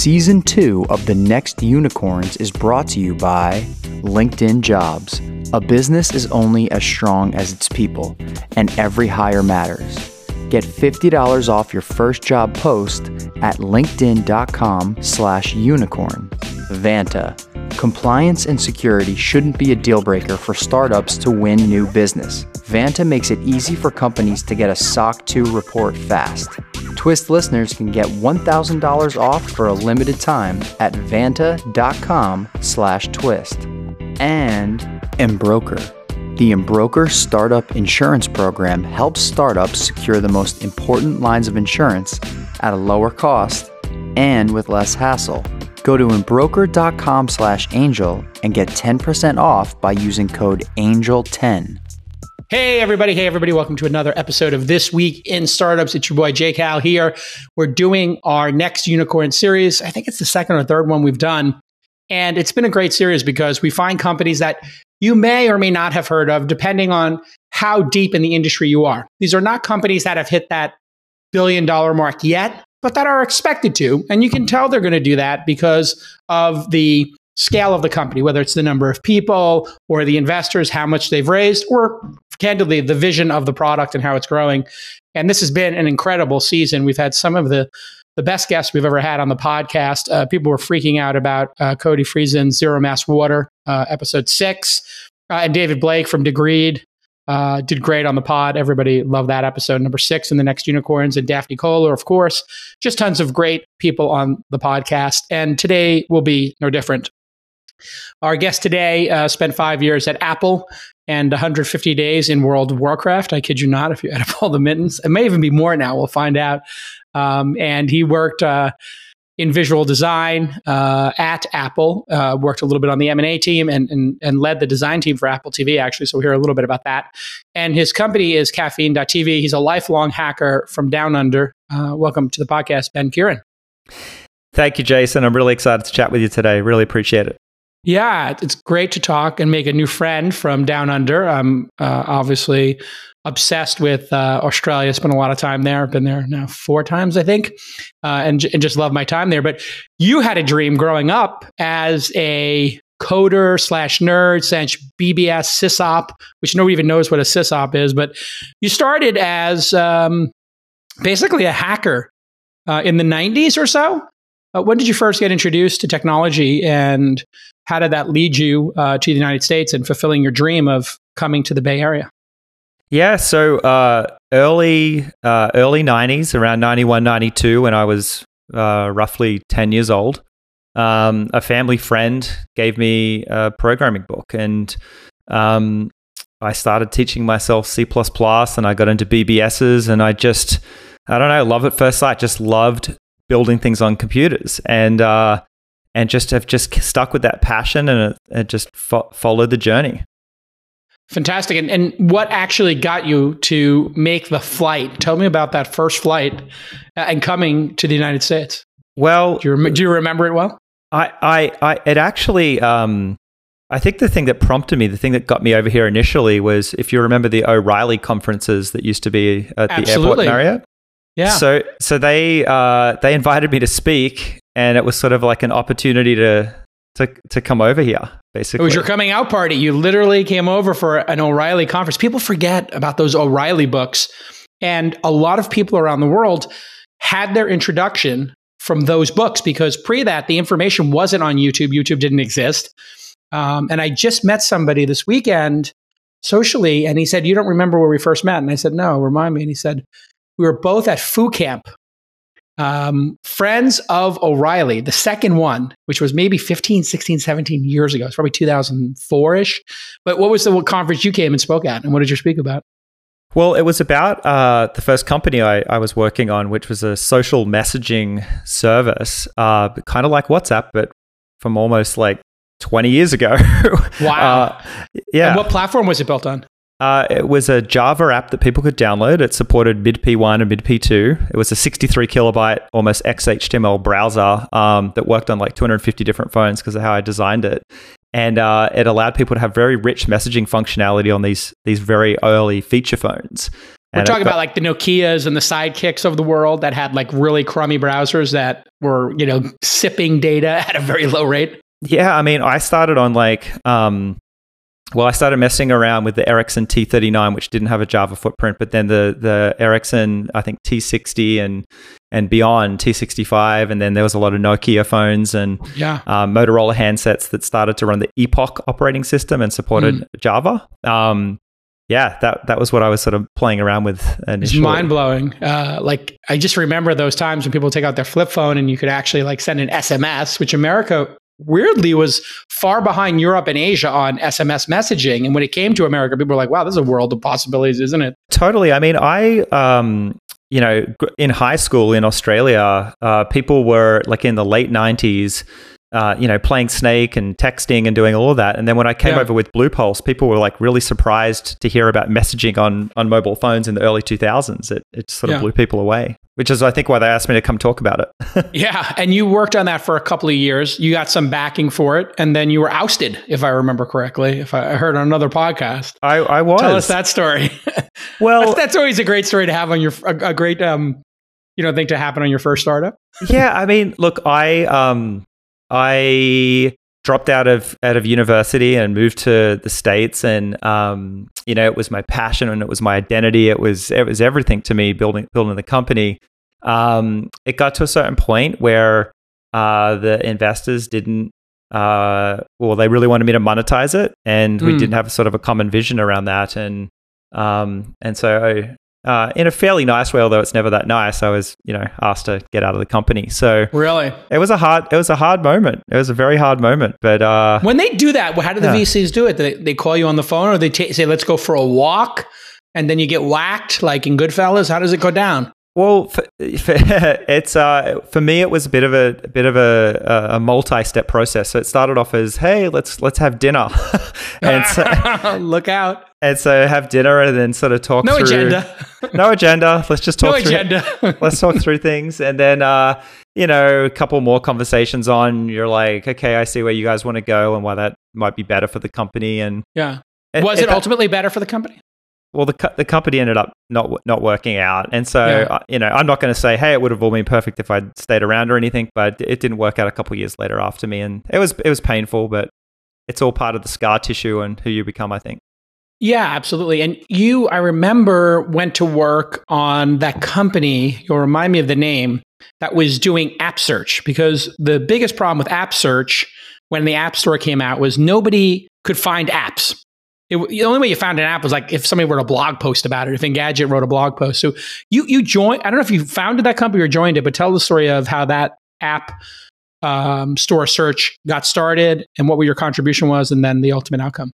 Season 2 of The Next Unicorns is brought to you by LinkedIn Jobs. A business is only as strong as its people, and every hire matters. Get $50 off your first job post at linkedin.com slash unicorn. Vanta. Compliance and security shouldn't be a deal breaker for startups to win new business. Vanta makes it easy for companies to get a SOC 2 report fast. Twist listeners can get $1,000 off for a limited time at vanta.com slash twist. And Embroker. The Embroker Startup Insurance Program helps startups secure the most important lines of insurance at a lower cost and with less hassle. Go to embroker.com slash angel and get 10% off by using code ANGEL10. Hey, everybody. Hey, everybody. Welcome to another episode of This Week in Startups. It's your boy, Jay Cal here. We're doing our next unicorn series. I think it's the second or third one we've done. And it's been a great series because we find companies that you may or may not have heard of, depending on how deep in the industry you are. These are not companies that have hit that billion dollar mark yet, but that are expected to. And you can tell they're going to do that because of the scale of the company, whether it's the number of people or the investors, how much they've raised, or candidly, the vision of the product and how it's growing. And this has been an incredible season. We've had some of the the best guests we've ever had on the podcast. Uh, people were freaking out about uh, Cody Friesen's Zero Mass Water, uh, episode six, uh, and David Blake from Degreed uh, did great on the pod. Everybody loved that episode, number six in the next unicorns, and Daphne Koller, of course. Just tons of great people on the podcast, and today will be no different. Our guest today uh, spent five years at Apple and 150 days in World of Warcraft. I kid you not, if you add up all the mittens, it may even be more now. We'll find out. Um, and he worked uh, in visual design uh, at Apple. Uh, worked a little bit on the M and A team and, and and led the design team for Apple TV. Actually, so we'll hear a little bit about that. And his company is Caffeine.tv. He's a lifelong hacker from down under. Uh, welcome to the podcast, Ben Keighran. Thank you, Jason. I'm really excited to chat with you today. Really appreciate it. Yeah, it's great to talk and make a new friend from down under. I'm uh, obviously obsessed with uh, Australia. Spent a lot of time there. I've been there now four times, I think, uh, and, and just love my time there. But you had a dream growing up as a coder slash nerd slash BBS sysop, which nobody even knows what a sysop is. But you started as um, basically a hacker uh, in the 90s or so. Uh, when did you first get introduced to technology and how did that lead you uh, to the United States and fulfilling your dream of coming to the Bay Area? Yeah, so uh, early uh, early '90s, around 91, 92, when I was uh, roughly 10 years old, um, a family friend gave me a programming book, and um, I started teaching myself C++, and I got into BBSs, and I just, I don't know, love at first sight. Just loved building things on computers, and uh, and just have just stuck with that passion and, and just fo- followed the journey. Fantastic. And, and what actually got you to make the flight? Tell me about that first flight uh, and coming to the United States. Well, do you, rem- do you remember it well? I, I, I it actually, um, I think the thing that prompted me, the thing that got me over here initially was if you remember the O'Reilly conferences that used to be at the Absolutely. airport Marriott. Yeah. So so they uh, they invited me to speak, and it was sort of like an opportunity to to to come over here. Basically, it was your coming out party. You literally came over for an O'Reilly conference. People forget about those O'Reilly books, and a lot of people around the world had their introduction from those books because pre that the information wasn't on YouTube. YouTube didn't exist. Um, and I just met somebody this weekend socially, and he said, "You don't remember where we first met?" And I said, "No, remind me." And he said, "We were both at Foo Camp um, Friends of O'Reilly, the second one, which was maybe 15, 16, 17 years ago. It's probably 2004 ish. But what was the conference you came and spoke at? And what did you speak about? Well, it was about uh, the first company I, I, was working on, which was a social messaging service, uh, kind of like WhatsApp, but from almost like 20 years ago. wow. Uh, yeah. And what platform was it built on? Uh, it was a Java app that people could download. It supported MIDP1 and MIDP2. It was a 63 kilobyte, almost XHTML browser um, that worked on like 250 different phones because of how I designed it. And uh, it allowed people to have very rich messaging functionality on these these very early feature phones. We're talking about like the Nokias and the sidekicks of the world that had like really crummy browsers that were, you know, sipping data at a very low rate. Yeah, I mean, I started on like um well, I started messing around with the Ericsson T39, which didn't have a Java footprint, but then the the Ericsson, I think T60 and and beyond T65, and then there was a lot of Nokia phones and yeah. um, Motorola handsets that started to run the EPOC operating system and supported mm. Java. Um, yeah, that that was what I was sort of playing around with initially. It's mind blowing. Uh, like I just remember those times when people take out their flip phone and you could actually like send an SMS, which America weirdly was far behind Europe and Asia on SMS messaging. And when it came to America, people were like, wow, this is a world of possibilities, isn't it? Totally. I mean, I, um, you know, in high school in Australia, uh, people were like in the late 90s, uh, you know, playing Snake and texting and doing all of that. And then when I came yeah. over with Blue Pulse, people were like really surprised to hear about messaging on on mobile phones in the early 2000s. It, it sort of yeah. blew people away, which is, I think, why they asked me to come talk about it. yeah. And you worked on that for a couple of years. You got some backing for it. And then you were ousted, if I remember correctly, if I heard on another podcast. I, I was. Tell us that story. Well, that's, that's, always a great story to have on your, a, a great, um, you know, thing to happen on your first startup. yeah. I mean, look, I, um, I dropped out of out of university and moved to the states and um, you know it was my passion and it was my identity it was it was everything to me building building the company um, it got to a certain point where uh, the investors didn't uh, well they really wanted me to monetize it and mm. we hmm. didn't have sort of a common vision around that and um, and so uh, in a fairly nice way, although it's never that nice. I was, you know, asked to get out of the company. So really, it was a hard, it was a hard moment. It was a very hard moment. But uh, when they do that, how do the yeah. VCs do it? They, they call you on the phone, or they t- say, "Let's go for a walk," and then you get whacked, like in Goodfellas. How does it go down? Well, for, for, it's uh, for me, it was a bit of a, a bit of a, a, multi-step process. So it started off as, "Hey, let's let's have dinner," and so, look out. And so have dinner and then sort of talk no through. agenda. no agenda. Let's just talk no through. agenda. let's talk through things, and then uh, you know, a couple more conversations on. You're like, okay, I see where you guys want to go and why that might be better for the company. And yeah, was it ultimately better for the company? well, the the company ended up not not working out, and so yeah. uh, you know, I'm not going to say, hey, it would have all been perfect if I'd stayed around or anything, but it didn't work out a couple years later after me, and it was it was painful, but it's all part of the scar tissue and who you become, I think. Yeah, absolutely. And you, I remember, went to work on that company. You'll remind me of the name that was doing app search because the biggest problem with app search when the App Store came out was nobody could find apps. It, the only way you found an app was like if somebody wrote a blog post about it, if Engadget wrote a blog post. So you you joined. I don't know if you founded that company or joined it, but tell the story of how that app um, store search got started and what your contribution was, and then the ultimate outcome.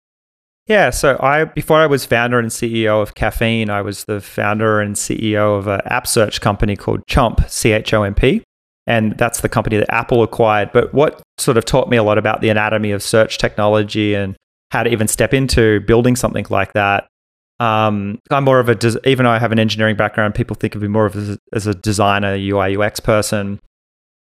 Yeah, so I before I was founder and CEO of Caffeine, I was the founder and CEO of an app search company called Chomp, C H O M P, and that's the company that Apple acquired. But what sort of taught me a lot about the anatomy of search technology and how to even step into building something like that. Um, I'm more of a, des- even though I have an engineering background, people think of me more of as, as a designer, UI, UX person.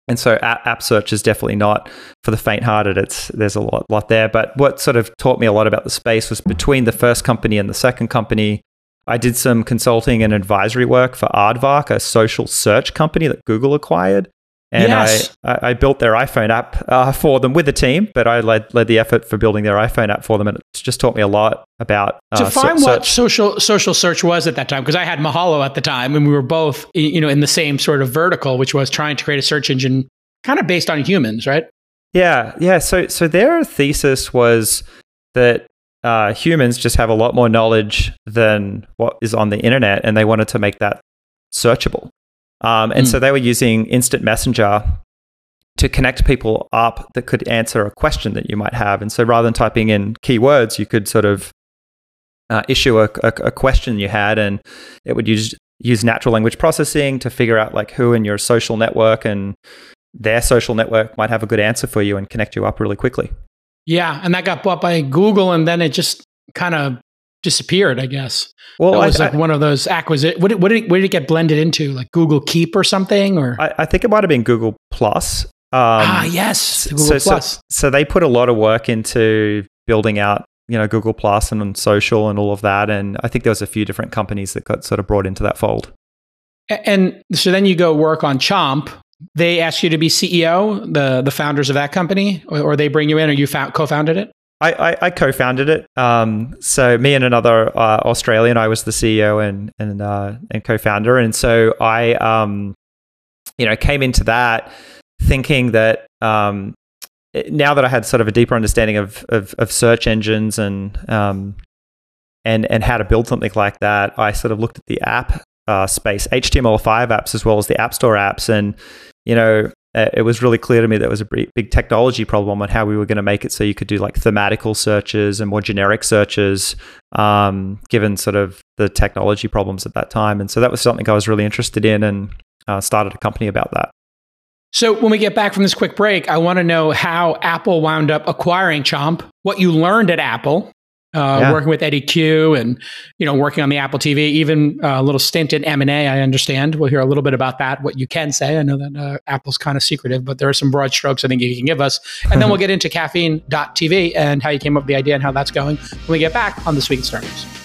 And so app, search is definitely not for the faint-hearted. It's there's a lot, lot there. But what sort of taught me a lot about the space was between the first company and the second company. I did some consulting and advisory work for Aardvark, a social search company that Google acquired and yes. I, I built their iPhone app uh, for them with the team, but I led, led the effort for building their iPhone app for them, and it's just taught me a lot about uh, define so, what social social search was at that time. Because I had Mahalo at the time, and we were both you know in the same sort of vertical, which was trying to create a search engine kind of based on humans, right? Yeah, yeah. So so their thesis was that uh, humans just have a lot more knowledge than what is on the internet, and they wanted to make that searchable. Um, and mm. so they were using instant messenger to connect people up that could answer a question that you might have. And so rather than typing in keywords, you could sort of uh, issue a, a, a, question you had, and it would use use natural language processing to figure out like who in your social network and their social network might have a good answer for you and connect you up really quickly. Yeah, and that got bought by Google, and then it just kind of disappeared, I guess. Well, it was I, like I, one of those acquisition. What, what, did, what did it get blended into? Like Google Keep or something? Or I, I think it might have been Google Plus. Um, ah, yes, Google so, Plus. So, so they put a lot of work into building out you know Google Plus and on social and all of that. And I think there was a few different companies that got sort of brought into that fold. And so then you go work on Chomp. They ask you to be CEO, the the founders of that company, or, or they bring you in, or you found, co-founded it. I, I, I co-founded it. Um, so me and another uh, Australian, I was the CEO and and uh, and co-founder, and so I, um, you know, came into that thinking that um, now that I had sort of a deeper understanding of of, of search engines and um, and and how to build something like that, I sort of looked at the app uh, space, HTML5 apps as well as the App Store apps, and you know, uh, it was really clear to me that was a big technology problem on how we were going to make it so you could do like thematical searches and more generic searches, um, given sort of the technology problems at that time. And so that was something I was really interested in, and uh, started a company about that. So when we get back from this quick break, I want to know how Apple wound up acquiring Chomp, what you learned at Apple, uh, yeah. working with Eddie Cue and you know working on the Apple TV, even uh, a little stint in M and A. I understand. We'll hear a little bit about that. What you can say. I know that uh, Apple's kind of secretive, but there are some broad strokes I think you can give us, and then we'll get into Caffeine.tv and how you came up with the idea and how that's going when we get back on this week in startups.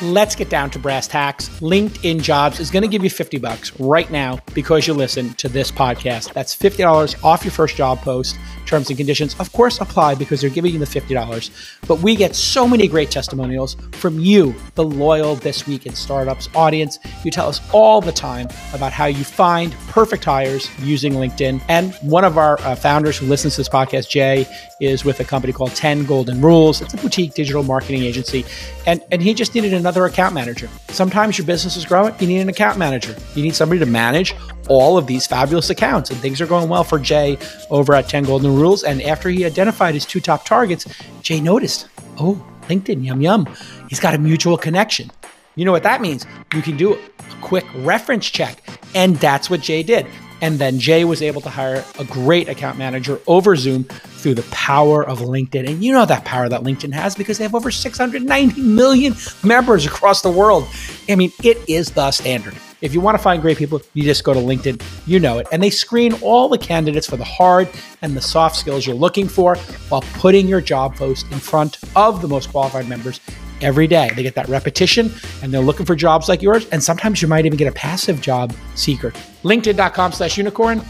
Let's get down to brass tacks. LinkedIn Jobs is going to give you 50 bucks right now because you listen to this podcast. That's $50 off your first job post. Terms and conditions, of course, apply because they're giving you the $50. But we get so many great testimonials from you, the loyal This Week in Startups audience. You tell us all the time about how you find perfect hires using LinkedIn. And one of our uh, founders who listens to this podcast, Jay, is with a company called 10 Golden Rules. It's a boutique digital marketing agency. And, and he just needed another account manager. Sometimes your business is growing, you need an account manager. You need somebody to manage all of these fabulous accounts. And things are going well for Jay over at 10 Golden Rules. And after he identified his two top targets, Jay noticed, oh, LinkedIn, yum, yum. He's got a mutual connection. You know what that means? You can do a quick reference check. And that's what Jay did. And then Jay was able to hire a great account manager over Zoom through the power of LinkedIn. And you know that power that LinkedIn has because they have over 690 million members across the world. I mean, it is the standard. If you want to find great people, you just go to LinkedIn. You know it. And they screen all the candidates for the hard and the soft skills you're looking for while putting your job post in front of the most qualified members every day. They get that repetition and they're looking for jobs like yours. And sometimes you might even get a passive job seeker. LinkedIn.com slash unicorn.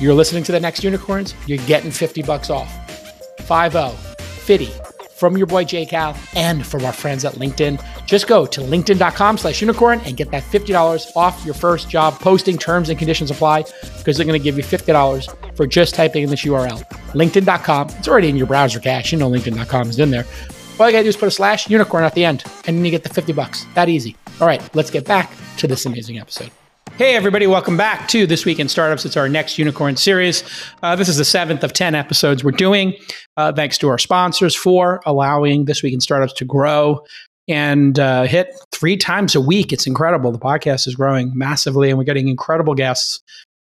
You're listening to the next unicorns. You're getting 50 bucks off. 50 50 from your boy Jay Cal and from our friends at LinkedIn. Just go to linkedin.com slash unicorn and get that $50 off your first job posting. Terms and conditions apply because they're going to give you $50 for just typing in this URL. LinkedIn.com. It's already in your browser cache. You know LinkedIn.com is in there. All you gotta do is put a slash unicorn at the end, and then you get the 50 bucks. That easy. All right, let's get back to this amazing episode. Hey, everybody, welcome back to This Week in Startups. It's our next unicorn series. Uh, this is the seventh of 10 episodes we're doing. Uh, thanks to our sponsors for allowing This Week in Startups to grow and uh, hit three times a week. It's incredible. The podcast is growing massively, and we're getting incredible guests.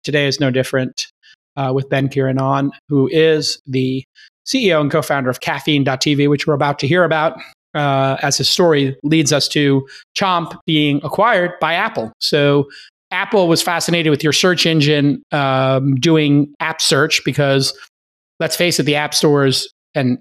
Today is no different uh, with Ben Keighran on, who is the CEO and co founder of Caffeine.tv, which we're about to hear about. Uh, as his story leads us to Chomp being acquired by Apple. So Apple was fascinated with your search engine um, doing app search because, let's face it, the app stores and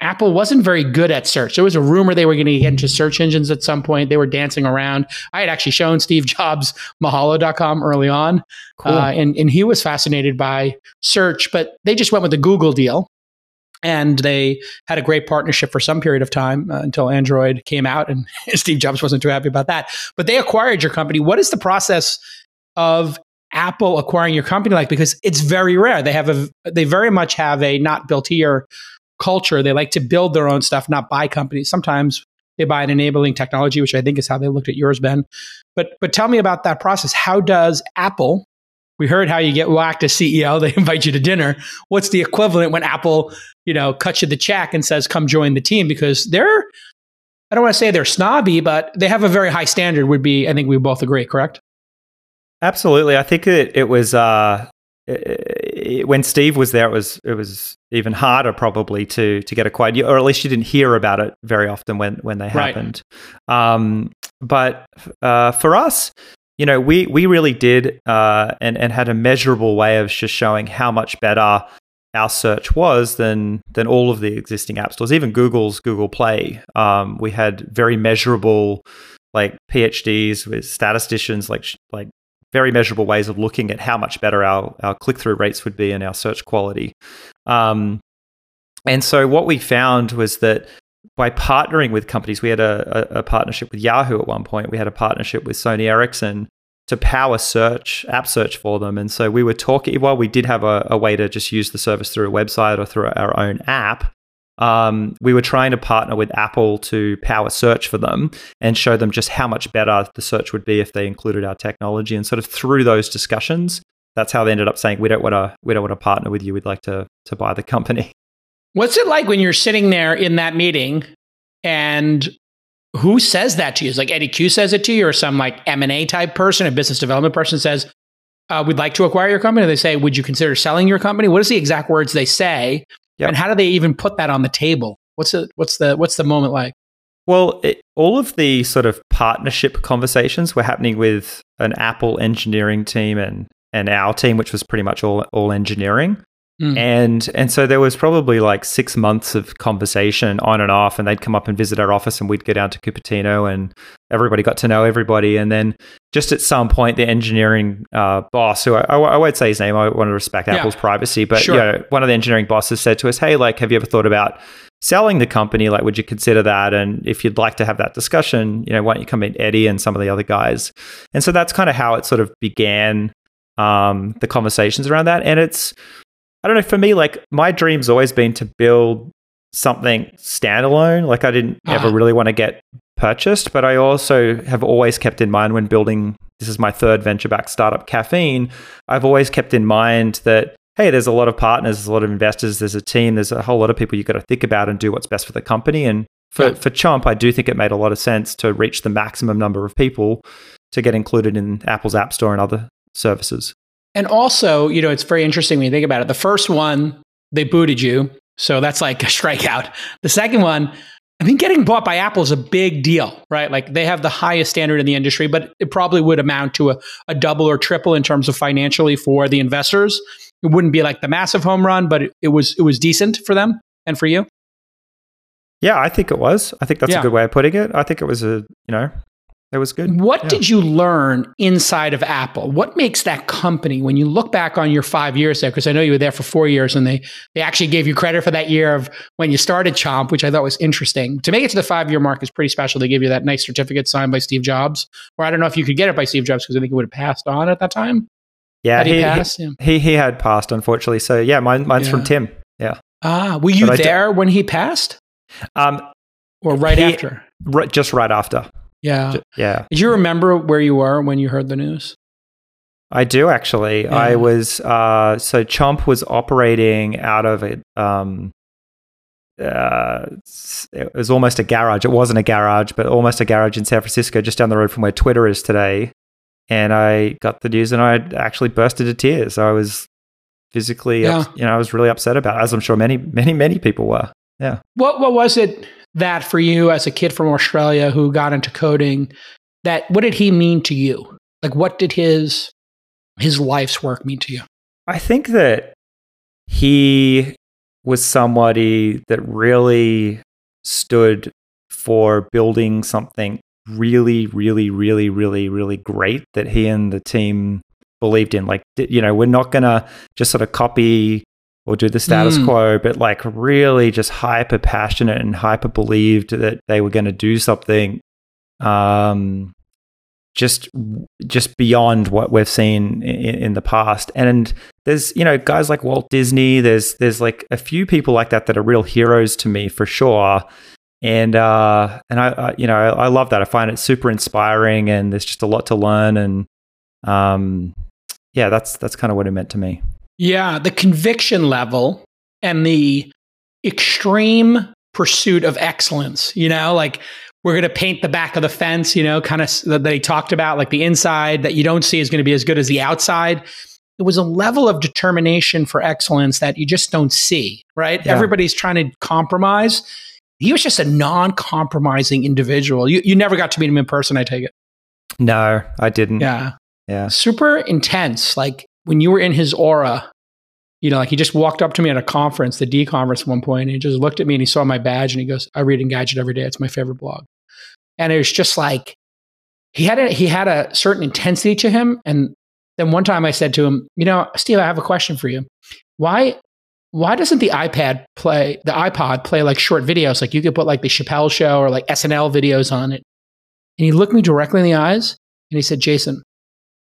Apple wasn't very good at search. There was a rumor they were going to get into search engines at some point. They were dancing around. I had actually shown Steve Jobs Mahalo.com early on, cool. uh, and, and he was fascinated by search, but they just went with the Google deal and they had a great partnership for some period of time uh, until Android came out, and Steve Jobs wasn't too happy about that. But they acquired your company. What is the process of Apple acquiring your company like? Because it's very rare. They have a they very much have a not built here culture. They like to build their own stuff, not buy companies. Sometimes they buy an enabling technology, which I think is how they looked at yours, Ben. But but tell me about that process. How does Apple we heard how you get whacked as CEO. They invite you to dinner. What's the equivalent when Apple, you know, cuts you the check and says, come join the team? Because they're, I don't want to say they're snobby, but they have a very high standard, would be, I think we both agree, correct? Absolutely. I think it, it was, uh, it, when Steve was there, it was it was even harder probably to to get acquired, or at least you didn't hear about it very often when when they happened. Right. Um, but uh, for us, you know, we we really did uh, and and had a measurable way of just showing how much better our search was than than all of the existing app stores, even Google's Google Play. Um, we had very measurable, like PhDs with statisticians, like like very measurable ways of looking at how much better our our click through rates would be and our search quality. Um, and so what we found was that by partnering with companies, we had a, a, a, partnership with Yahoo at one point. We had a partnership with Sony Ericsson to power search, app search for them. And so we were talking, while we did have a, a way to just use the service through a website or through our own app, um, we were trying to partner with Apple to power search for them and show them just how much better the search would be if they included our technology. And sort of through those discussions, that's how they ended up saying, "We don't want to, we don't want to partner with you. We'd like to to buy the company." What's it like when you're sitting there in that meeting and who says that to you? Is like Eddie Cue says it to you, or some like M and A type person, a business development person says, uh, "We'd like to acquire your company." They say, "Would you consider selling your company?" What is the exact words they say, yep. and how do they even put that on the table? What's the what's the what's the moment like? Well, it, all of the sort of partnership conversations were happening with an Apple engineering team and and our team, which was pretty much all all engineering. Mm. And and so there was probably like six months of conversation on and off, and they'd come up and visit our office, and we'd go down to Cupertino, and everybody got to know everybody. And then just at some point, the engineering uh, boss, who I, I, I, won't say his name, I want to respect yeah. Apple's privacy, but sure. you know, one of the engineering bosses said to us, "Hey, like, have you ever thought about selling the company? Like, would you consider that? And if you'd like to have that discussion, you know, why don't you come meet Eddie and some of the other guys?" And so that's kind of how it sort of began um, the conversations around that, and it's I don't know. For me, like my dream's always been to build something standalone. Like I didn't uh-huh. ever really want to get purchased, but I also have always kept in mind when building. This is my third venture back startup, Caffeine. I've always kept in mind that hey, there's a lot of partners, there's a lot of investors, there's a team, there's a whole lot of people you've got to think about and do what's best for the company. And for, yeah. for Chomp, I do think it made a lot of sense to reach the maximum number of people to get included in Apple's App Store and other services. And also, you know, it's very interesting when you think about it. The first one, they booted you. So that's like a strikeout. The second one, I mean, getting bought by Apple is a big deal, right? Like they have the highest standard in the industry, but it probably would amount to a, a double or triple in terms of financially for the investors. It wouldn't be like the massive home run, but it, it was it was decent for them and for you. Yeah, I think it was. I think that's yeah. a good way of putting it. I think it was a you know it was good. What yeah. did you learn inside of Apple? What makes that company, when you look back on your five years there, because I know you were there for four years and they, they actually gave you credit for that year of when you started Chomp, which I thought was interesting. To make it to the five year mark is pretty special. They give you that nice certificate signed by Steve Jobs. Or I don't know if you could get it by Steve Jobs because I think it would have passed on at that time. Yeah, he, he, passed? yeah. he, he had passed, unfortunately. So yeah, mine, mine's yeah. from Tim. Yeah. Ah, were you there when he passed? Um, or right he, after? Right, just right after. Yeah. Yeah. Do you remember where you were when you heard the news? I do actually. Yeah. I was uh, so Chomp was operating out of it. Um, uh, it was almost a garage. It wasn't a garage, but almost a garage in San Francisco, just down the road from where Twitter is today. And I got the news, and I actually burst into tears. I was physically, yeah. up, you know, I was really upset about, it, as I'm sure many, many, many people were. Yeah. What What was it that for you as a kid from Australia who got into coding? That what did he mean to you? Like, what did his his life's work mean to you? I think that he was somebody that really stood for building something really, really, really, really, really great that he and the team believed in. Like, you know, we're not going to just sort of copy or do the status mm. quo, but like really just hyper passionate and hyper believed that they were going to do something um, just just beyond what we've seen in, in, the past. And there's you know guys like Walt Disney. There's there's like a few people like that that are real heroes to me for sure. And uh, and I, I you know I, I love that. I find it super inspiring, and there's just a lot to learn. And um, yeah, that's that's kind of what it meant to me. Yeah, the conviction level and the extreme pursuit of excellence, you know, like we're going to paint the back of the fence, you know, kind of that he talked about, like the inside that you don't see is going to be as good as the outside. It was a level of determination for excellence that you just don't see, right? Yeah. Everybody's trying to compromise. He was just a non compromising individual. You, you never got to meet him in person, I take it. No, I didn't. Yeah. Yeah. Super intense. Like when you were in his aura, you know, like he just walked up to me at a conference, the D conference at one point, and he just looked at me and he saw my badge and he goes, I read Engadget every day. It's my favorite blog. And it was just like, he had a, he had a certain intensity to him. And then one time I said to him, you know, Steve, I have a question for you. Why, why doesn't the iPad play, the iPod play like short videos? Like you could put like the Chappelle show or like SNL videos on it. And he looked me directly in the eyes and he said, Jason,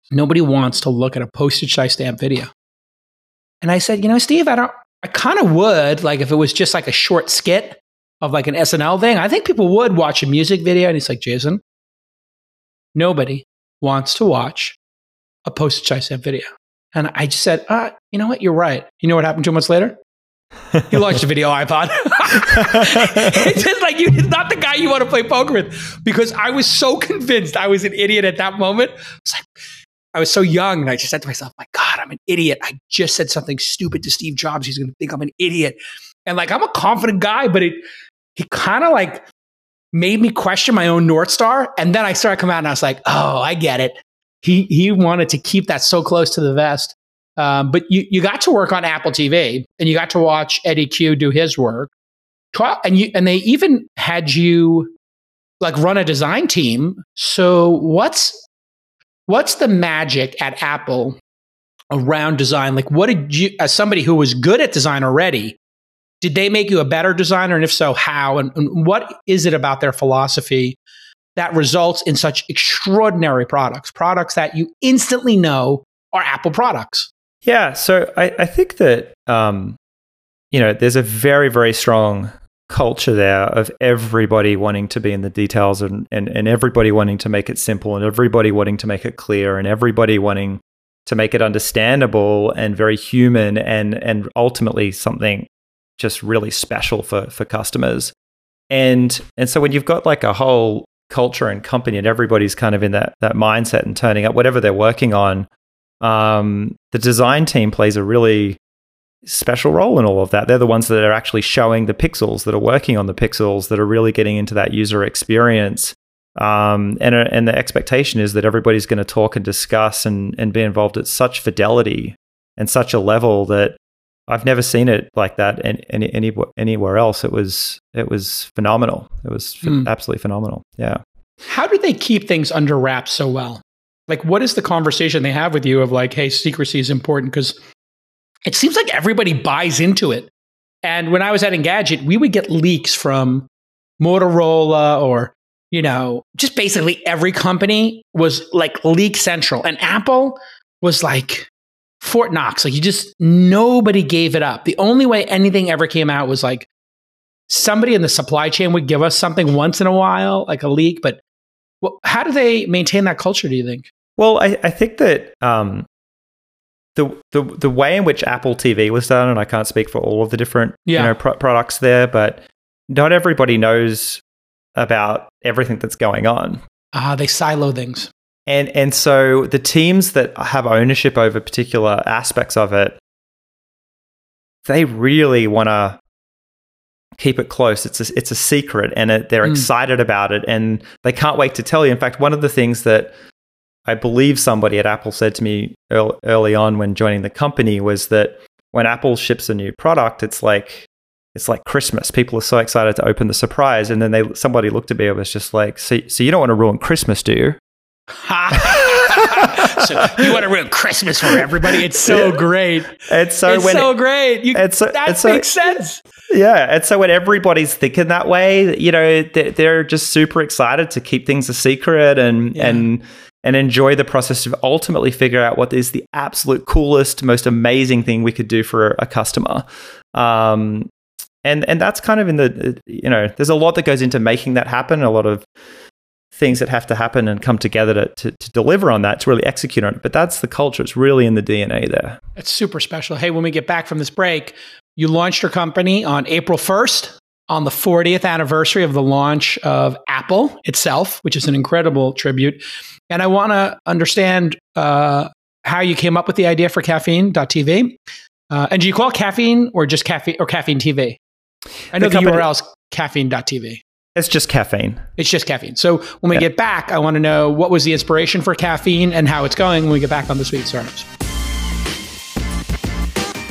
nobody wants to look at a postage stamp video. And I said, you know, Steve, I don't, I kind of would, like if it was just like a short skit of like an SNL thing, I think people would watch a music video. And he's like, Jason, nobody wants to watch a postage stamp video. And I just said, uh, you know what? You're right. You know what happened two months later? he launched a video iPod. it's just like you, he's not the guy you want to play poker with because I was so convinced I was an idiot at that moment. It's like, I was so young and I just said to myself, my God, I'm an idiot. I just said something stupid to Steve Jobs. He's going to think I'm an idiot. And like, I'm a confident guy, but it, he kind of like made me question my own North Star. And then I started coming out and I was like, oh, I get it. He, he wanted to keep that so close to the vest. Um, but you, you got to work on Apple TV and you got to watch Eddie Cue do his work. And you, and they even had you like run a design team. So what's, what's the magic at Apple around design? Like, what did you, as somebody who was good at design already, did they make you a better designer? And if so, how? And, and what is it about their philosophy that results in such extraordinary products, products that you instantly know are Apple products? Yeah. So I, I think that, um, you know, there's a very, very strong culture there of everybody wanting to be in the details and, and, and everybody wanting to make it simple and everybody wanting to make it clear and everybody wanting to make it understandable and very human and and ultimately something just really special for for customers. And and so when you've got like a whole culture and company and everybody's kind of in that that mindset and turning up whatever they're working on, um, the design team plays a really special role in all of that. They're the ones that are actually showing the pixels, that are working on the pixels, that are really getting into that user experience. Um, and uh, and the expectation is that everybody's going to talk and discuss and and be involved at such fidelity and such a level that I've never seen it like that any, any anywhere else. It was it was phenomenal. It was mm. absolutely phenomenal. Yeah. How do they keep things under wraps so well? Like, what is the conversation they have with you of like, hey, secrecy is important because it seems like everybody buys into it. And when I was at Engadget, we would get leaks from Motorola or, you know, just basically every company was like leak central. And Apple was like Fort Knox. Like you just, nobody gave it up. The only way anything ever came out was like somebody in the supply chain would give us something once in a while, like a leak. But well, how do they maintain that culture, do you think? Well, I, I think that um, the, the the way in which Apple TV was done, and I can't speak for all of the different yeah. you know pro- products there, but not everybody knows about everything that's going on. Ah, uh, they silo things, and and so the teams that have ownership over particular aspects of it, they really want to keep it close. It's a, it's a secret, and it, they're mm. excited about it, and they can't wait to tell you. In fact, one of the things that I believe somebody at Apple said to me early on when joining the company was that when Apple ships a new product, it's like it's like Christmas. People are so excited to open the surprise, and then they somebody looked at me and was just like, "So, so you don't want to ruin Christmas, do you?" so you want to ruin Christmas for everybody? It's so great. And so it's so it, great. You, it's so, that it's makes so, sense. Yeah, and so when everybody's thinking that way, you know, they're, they're just super excited to keep things a secret and yeah. and and enjoy the process of ultimately figure out what is the absolute coolest, most amazing thing we could do for a customer. Um, and and that's kind of in the you know there's a lot that goes into making that happen. A lot of things that have to happen and come together to, to, to, deliver on that to really execute on it. But that's the culture. It's really in the DNA there. It's super special. Hey, when we get back from this break, you launched your company on April 1st on the 40th anniversary of the launch of Apple itself, which is an incredible tribute. And I want to understand uh, how you came up with the idea for caffeine.tv. Uh, and do you call it caffeine or just caffeine or caffeine TV? I know the, the URL is caffeine.tv. It's just caffeine. It's just caffeine. So when we yeah. get back, I want to know what was the inspiration for caffeine and how it's going when we get back on this week's startups.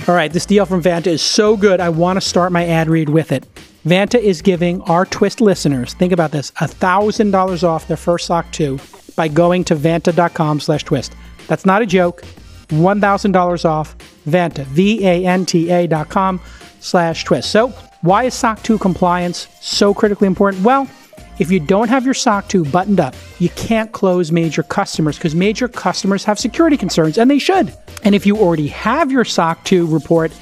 All right, this deal from Vanta is so good, I want to start my ad read with it. Vanta is giving our Twist listeners, think about this, $1,000 off their first SOC 2 by going to vanta.com slash twist. That's not a joke. $1,000 off Vanta, V-A-N-T-A dot com slash twist. So why is SOC 2 compliance so critically important? Well, if you don't have your SOC 2 buttoned up, you can't close major customers because major customers have security concerns, and they should. And if you already have your SOC 2 report,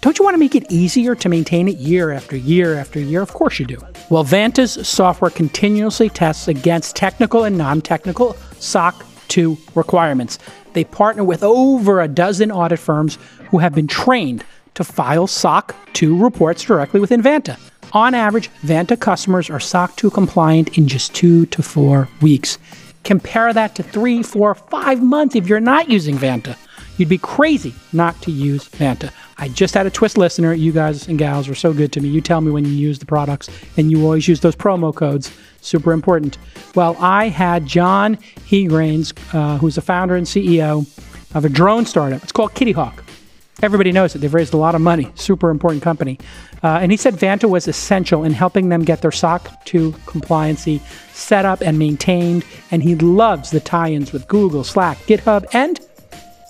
don't you want to make it easier to maintain it year after year after year? Of course you do. Well, Vanta's software continuously tests against technical and non technical SOC 2 requirements. They partner with over a dozen audit firms who have been trained to file SOC 2 reports directly within Vanta. On average, Vanta customers are SOC 2 compliant in just two to four weeks. Compare that to three, four, five months if you're not using Vanta. You'd be crazy not to use Vanta. I just had a Twist listener. You guys and gals are so good to me. You tell me when you use the products, and you always use those promo codes. Super important. Well, I had John Hegranes, uh, who's the founder and CEO of a drone startup. It's called Kitty Hawk. Everybody knows it. They've raised a lot of money. Super important company. Uh, and he said Vanta was essential in helping them get their SOC 2 compliancy set up and maintained. And he loves the tie ins with Google, Slack, GitHub, and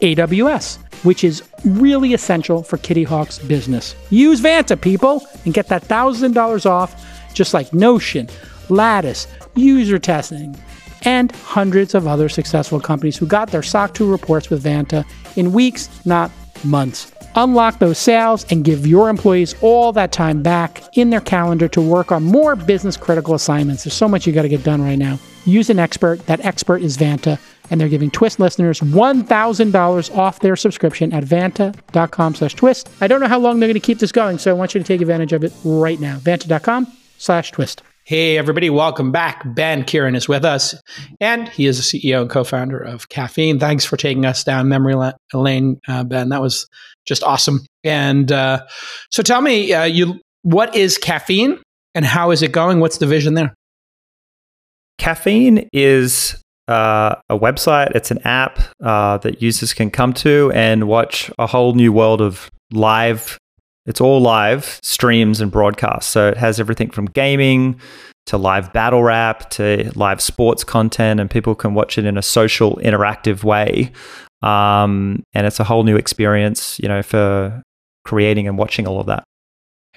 AWS, which is really essential for Kitty Hawk's business. Use Vanta, people, and get that $1,000 off, just like Notion, Lattice, user testing, and hundreds of other successful companies who got their SOC 2 reports with Vanta in weeks, not months. Unlock those sales and give your employees all that time back in their calendar to work on more business critical assignments. There's so much you got to get done right now. Use an expert. That expert is Vanta, and they're giving Twist listeners $1,000 off their subscription at vanta.com slash twist. I don't know how long they're going to keep this going, so I want you to take advantage of it right now. Vanta.com slash twist. Hey, everybody, welcome back. Ben Keighran is with us, and he is the CEO and co founder of Caffeine. Thanks for taking us down memory lane, uh, Ben. That was just awesome. And uh, so tell me, uh, you, what is Caffeine and how is it going? What's the vision there? Caffeine is uh, a website, it's an app uh, that users can come to and watch a whole new world of live it's all live streams and broadcasts. So it has everything from gaming to live battle rap to live sports content, and people can watch it in a social, interactive way. Um, and it's a whole new experience, you know, for creating and watching all of that.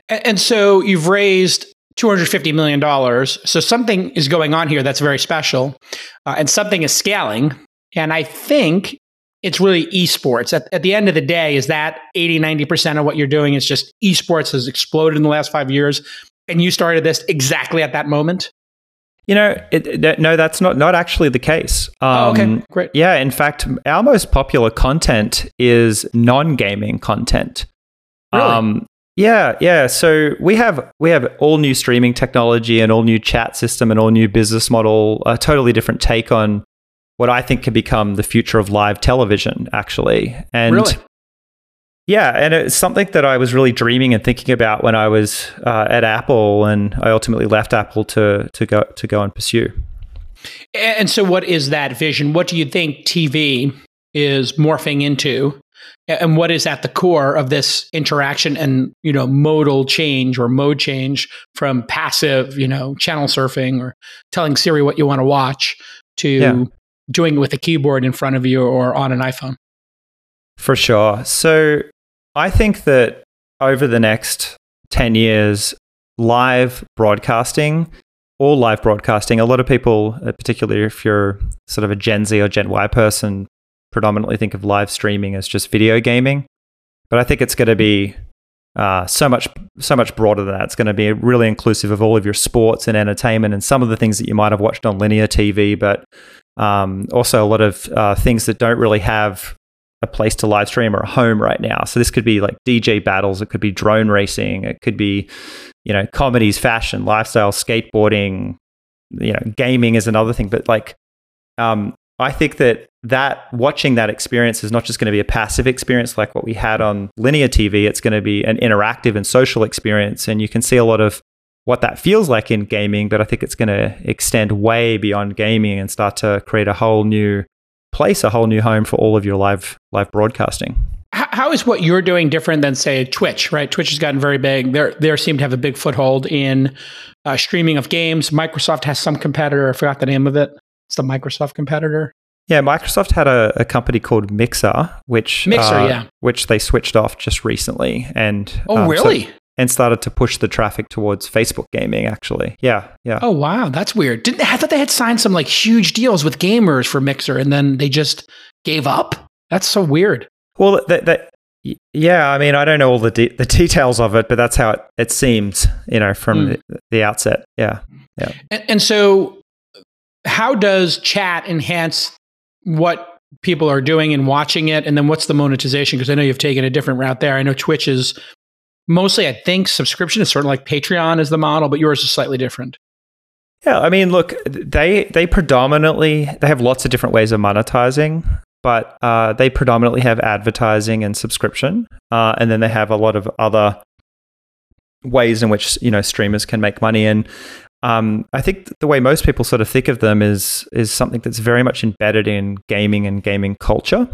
And, and so you've raised $250 million. So something is going on here that's very special, uh, and something is scaling. And I think it's really esports. At, at the end of the day, is that 80, 90% of what you're doing is just esports has exploded in the last five years. And you started this exactly at that moment? You know, it, no, that's not not actually the case. Um, oh, okay, um, great. Yeah, in fact, our most popular content is non-gaming content. Really? Um, yeah, yeah. So we have we have all new streaming technology and all new chat system and all new business model, a totally different take on what I think can become the future of live television, actually. And really? Yeah, and it's something that I was really dreaming and thinking about when I was uh, at Apple, and I ultimately left Apple to to go to go and pursue. And so, what is that vision? What do you think TV is morphing into, and what is at the core of this interaction and you know modal change or mode change from passive, you know, channel surfing or telling Siri what you want to watch to yeah doing it with a keyboard in front of you or on an iPhone? For sure. So I think that over the next 10 years, live broadcasting, all live broadcasting, a lot of people, uh, particularly if you're sort of a Gen Z or Gen Y person, predominantly think of live streaming as just video gaming. But I think it's going to be uh, so much so much broader than that. It's going to be really inclusive of all of your sports and entertainment and some of the things that you might have watched on linear TV, but um, also, a lot of uh, things that don't really have a place to live stream or a home right now. So this could be like DJ battles, it could be drone racing, it could be, you know, comedies, fashion, lifestyle, skateboarding, you know, gaming is another thing. But like, um, I think that that watching that experience is not just going to be a passive experience like what we had on linear TV. It's going to be an interactive and social experience, and you can see a lot of what that feels like in gaming, but I think it's going to extend way beyond gaming and start to create a whole new place, a whole new home for all of your live live broadcasting. How, is what you're doing different than say Twitch? Right, Twitch has gotten very big. They they seem to have a big foothold in uh, streaming of games. Microsoft has some competitor. I forgot the name of it. It's the Microsoft competitor. Yeah, Microsoft had a, a company called Mixer, which Mixer, uh, yeah, which they switched off just recently, and oh um, so- really? and started to push the traffic towards Facebook gaming. Actually, yeah, yeah. oh wow, that's weird. Didn't I thought they had signed some like huge deals with gamers for Mixer, and then they just gave up? That's so weird. Well, that, that yeah, I mean, I don't know all the de- the details of it, but that's how it, it seems, you know, from Hmm. the, the outset. Yeah. And, and so, how does chat enhance what people are doing and watching it? And then what's the monetization? Because I know you've taken a different route there. I know Twitch is mostly, I think, subscription is sort of like Patreon is the model, but yours is slightly different. Yeah, I mean, look, they they predominantly they have lots of different ways of monetizing, but uh, they predominantly have advertising and subscription, uh, and then they have a lot of other ways in which you know streamers can make money. And um, I think the way most people sort of think of them is is something that's very much embedded in gaming and gaming culture,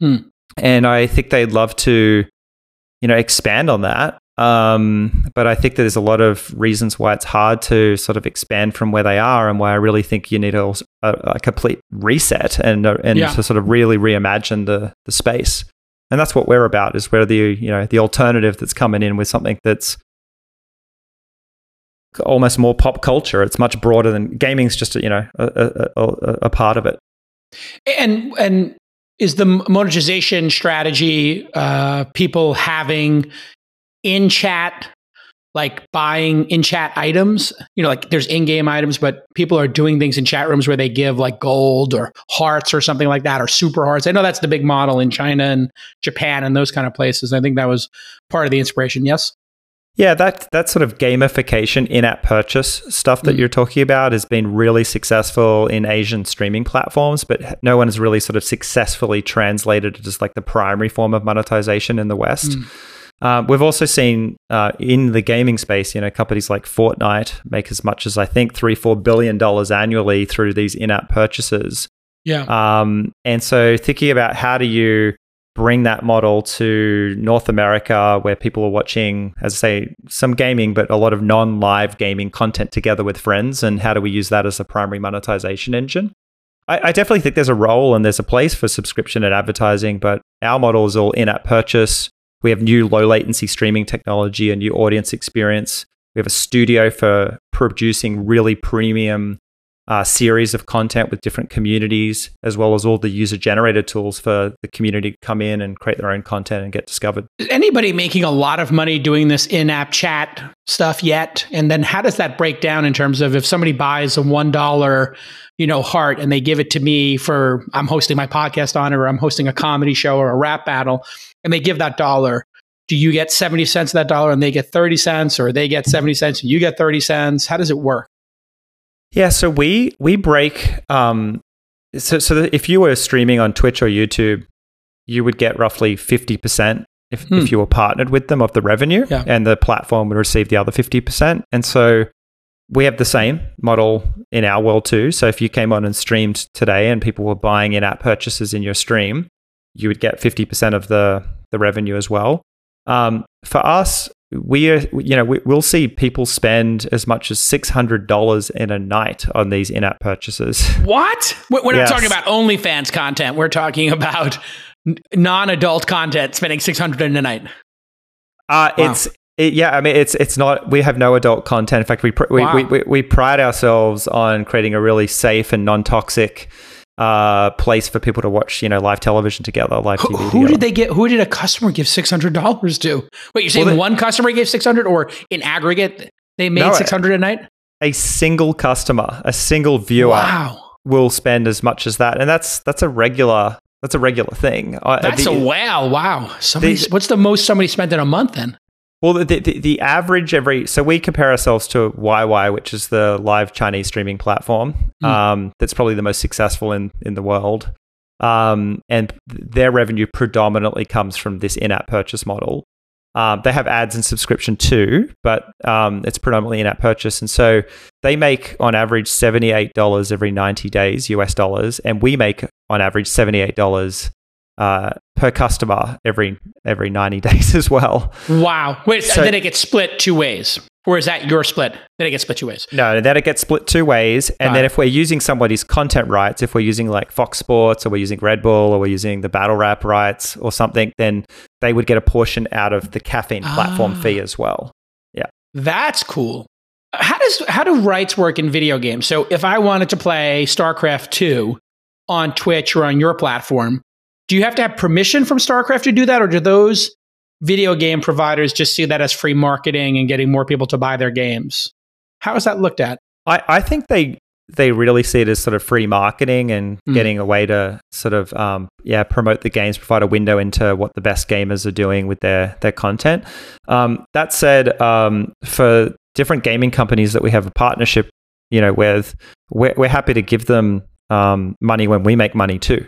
Hmm. and I think they'd love to, you know, expand on that. Um, but I think there's a lot of reasons why it's hard to sort of expand from where they are, and why I really think you need a, a, a complete reset and uh, and Yeah. to sort of really reimagine the the space. And that's what we're about. Is we're the you know the alternative that's coming in with something that's almost more pop culture. It's much broader than gaming's just you know a, a, a, part of it. And and is the monetization strategy uh, people having in chat like buying in chat items? You know like there's in-game items but people are doing things in chat rooms where they give like gold or hearts or something like that or super hearts. I know that's the big model in china and japan and those kind of places. I think that was part of the inspiration. Yes Yeah, that that sort of gamification in-app purchase stuff that Mm. you're talking about has been really successful in Asian streaming platforms, but no one has really sort of successfully translated it as like the primary form of monetization in the West. Mm. Um, we've also seen uh, in the gaming space, you know, companies like Fortnite make as much as I think three, four billion dollars annually through these in-app purchases. yeah Um, and so thinking about how do you bring that model to North America where people are watching, as I say, some gaming, but a lot of non live gaming content together with friends, and how do we use that as a primary monetization engine? I, I definitely think there's a role and there's a place for subscription and advertising, but our model is all in app purchase. We have new low latency streaming technology, a new audience experience. We have a studio for producing really premium uh, series of content with different communities, as well as all the user generated tools for the community to come in and create their own content and get discovered. is anybody making a lot of money doing this in-app chat stuff yet? And then how does that break down in terms of if somebody buys a one dollar you know heart and they give it to me for i'm hosting my podcast on it or i'm hosting a comedy show or a rap battle and they give that dollar do you get 70 cents of that dollar and they get 30 cents or they get 70 cents and you get 30 cents? How does it work Yeah, so we we break. Um, so so if you were streaming on Twitch or YouTube, you would get roughly fifty percent if Hmm. if you were partnered with them of the revenue, Yeah. and the platform would receive the other fifty percent. And so we have the same model in our world too. So if you came on and streamed today, and people were buying in-app purchases in your stream, you would get fifty percent of the the revenue as well. Um, for us, we are, you know, we, we'll see people spend as much as six hundred dollars in a night on these in-app purchases. what we're Yes. not talking about onlyfans content we're talking about non-adult content spending 600 in a night Uh, Wow. It's it, yeah, I mean, it's it's not. We have no adult content. In fact, we pr- Wow. we, we we pride ourselves on creating a really safe and non-toxic uh, place for people to watch, you know, live television together, live Who, TV. who did they get? Who did a customer give six hundred dollars to? Wait, you're saying Well, one customer gave six hundred, or in aggregate they made No, six hundred a night? a single customer, a single viewer Wow, will spend as much as that, and that's that's a regular that's a regular thing. That's the- a wow! Wow, somebody, the- what's the most somebody spent in a month then? Well, the, the the average every so we compare ourselves to YY, which is the live Chinese streaming platform. Hmm. Um, that's probably the most successful in in the world. Um, and their revenue predominantly comes from this in-app purchase model. Um, they have ads and subscription too, but um, it's predominantly in-app purchase, and so they make on average seventy-eight dollars every ninety days US dollars, and we make on average seventy-eight dollars uh, per customer every every 90 days as well. Wow. Wait, so, then it gets split two ways. Or is that your split? Then it gets split two ways. No, then it gets split two ways. And then if we're using somebody's content rights, if we're using like Fox Sports or we're using Red Bull or we're using the Battle Rap rights or something, then they would get a portion out of the caffeine platform ah. fee as well. Yeah. That's cool. How does how do rights work in video games? So if I wanted to play StarCraft 2 on Twitch or on your platform, do you have to have permission from StarCraft to do that or do those video game providers just see that as free marketing and getting more people to buy their games. How is that looked at? I, I think they they really see it as sort of free marketing and mm. getting a way to sort of um, yeah promote the games, provide a window into what the best gamers are doing with their their content. Um, that said, um, for different gaming companies that we have a partnership, you know, with, we're, we're happy to give them um, money when we make money too.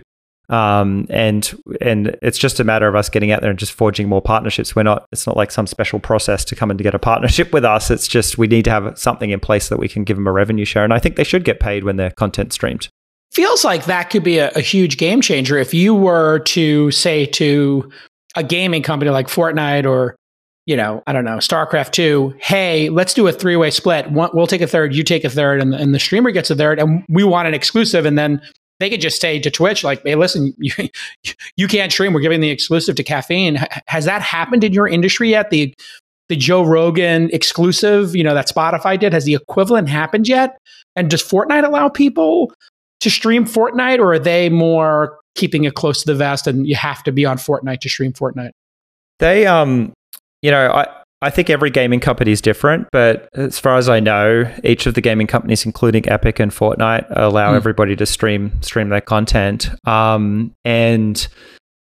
Um, and and it's just a matter of us getting out there and just forging more partnerships. We're not. It's not like some special process to come and to get a partnership with us. It's just we need to have something in place that we can give them a revenue share. And I think they should get paid when their content streamed. Feels like that could be a, a huge game changer if you were to say to a gaming company like Fortnite or you know, I don't know, StarCraft 2, hey, let's do a three way split. We'll take a third, you take a third, and and the streamer gets a third, and we want an exclusive. And then they could just say to Twitch, like, hey, listen, you, you can't stream. We're giving the exclusive to caffeine. Has that happened in your industry yet? The the Joe Rogan exclusive, you know, that Spotify did, has the equivalent happened yet? And does Fortnite allow people to stream Fortnite, or are they more keeping it close to the vest and you have to be on Fortnite to stream Fortnite? They um you know, I I think every gaming company is different, but as far as I know, each of the gaming companies, including Epic and Fortnite, allow mm. everybody to stream stream their content. Um, and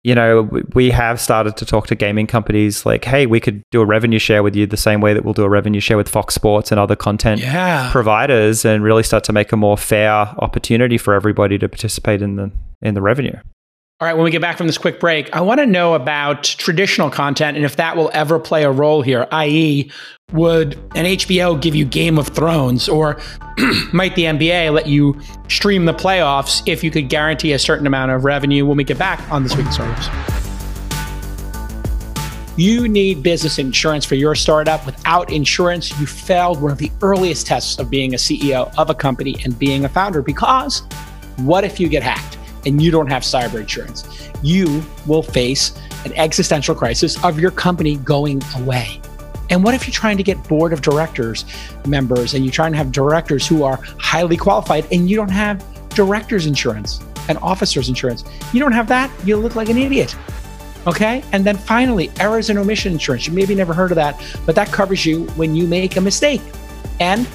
you know, we have started to talk to gaming companies like, hey, we could do a revenue share with you the same way that we'll do a revenue share with Fox Sports and other content yeah. providers, and really start to make a more fair opportunity for everybody to participate in the in the revenue. All right, when we get back from this quick break, I want to know about traditional content and if that will ever play a role here, i.e., would an HBO give you Game of Thrones or might the NBA let you stream the playoffs if you could guarantee a certain amount of revenue when we get back on This Week in Startups? You need business insurance for your startup. Without insurance, you failed one of the earliest tests of being a CEO of a company and being a founder because what if you get hacked? And you don't have cyber insurance, you will face an existential crisis of your company going away. And what if you're trying to get board of directors members and you're trying to have directors who are highly qualified and you don't have directors insurance and officers insurance? You don't have that, you look like an idiot. Okay. And then finally, errors and omission insurance. You maybe never heard of that, but that covers you when you make a mistake. And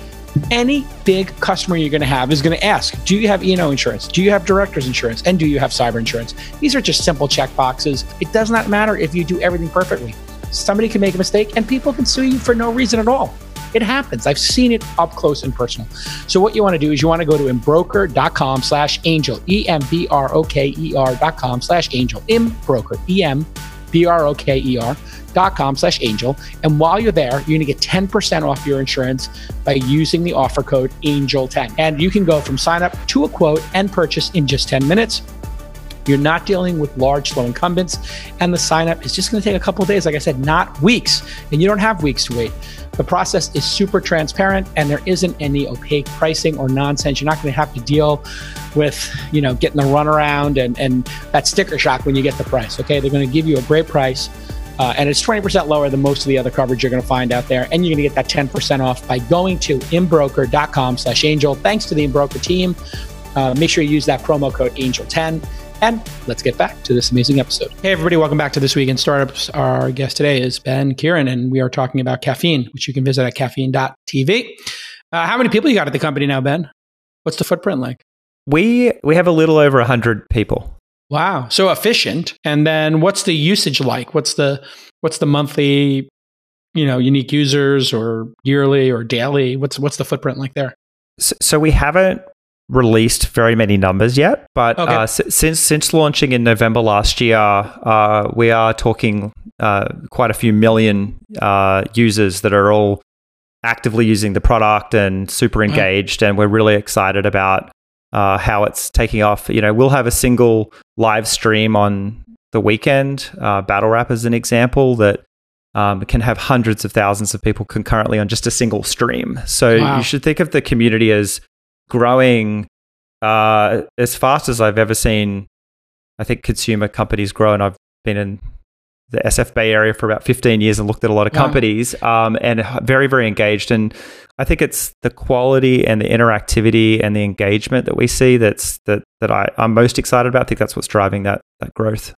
any big customer you're going to have is going to ask, do you have E&O insurance? Do you have director's insurance? And do you have cyber insurance? These are just simple check boxes. It does not matter if you do everything perfectly. Somebody can make a mistake and people can sue you for no reason at all. It happens. I've seen it up close and personal. So what you want to do is you want to go to embroker.com slash angel, E-M-B-R-O-K-E-R dot com slash angel, embroker, E-M-B-R-O-K-E-R dot com slash angel. And while you're there, you're going to get 10% off your insurance by using the offer code ANGEL10. And you can go from sign up to a quote and purchase in just 10 minutes. You're not dealing with large, slow incumbents, and the sign up is just going to take a couple days. Like I said, not weeks, and you don't have weeks to wait. The process is super transparent, and there isn't any opaque pricing or nonsense. You're not going to have to deal with, you know, getting the runaround and and that sticker shock when you get the price. Okay, they're going to give you a great price uh, and it's 20% lower than most of the other coverage you're going to find out there. And you're going to get that 10% off by going to embroker.com slash angel. Thanks to the Embroker team. Uh, make sure you use that promo code angel10. And let's get back to this amazing episode. Hey, everybody, welcome back to This Week in Startups. Our guest today is Ben Keighran, and we are talking about caffeine, which you can visit at caffeine.tv. Uh, how many people you got at the company now, Ben? What's the footprint like? We we have a little over 100 people. Wow, so efficient. And then what's the usage like? What's the what's the monthly, you know, unique users or yearly or daily? What's what's the footprint like there? So, so we haven't released very many numbers yet, but okay. uh, s- since since launching in November last year, uh, we are talking uh, quite a few million uh, users that are all actively using the product and super uh-huh. engaged, and we're really excited about uh, how it's taking off. You know, we'll have a single live stream on the weekend. Uh, Battle Rap is an example that um, can have hundreds of thousands of people concurrently on just a single stream. So wow. you should think of the community as growing uh, as fast as I've ever seen. I think consumer companies grow, and I've been in the SF Bay area for about 15 years and looked at a lot of companies um, and very, very engaged. And I think it's the quality and the interactivity and the engagement that we see that's that that I, I'm most excited about. I think that's what's driving that that growth.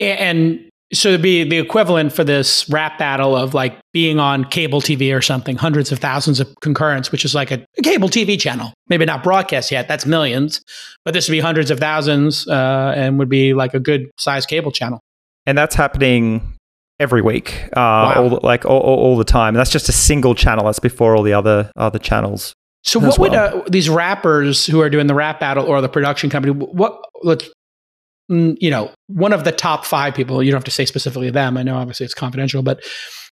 And so it'd be the equivalent for this rap battle of like being on cable TV or something, hundreds of thousands of concurrents, which is like a, a cable TV channel. Maybe not broadcast yet, that's millions, but this would be hundreds of thousands uh, and would be like a good size cable channel. And that's happening every week, uh, wow. all like all, all, all, the time. And that's just a single channel. That's before all the other other channels. So, what well. would uh, these rappers who are doing the rap battle or the production company? What let's Mm, you know, one of the top five people, you don't have to say specifically them. I know obviously it's confidential, but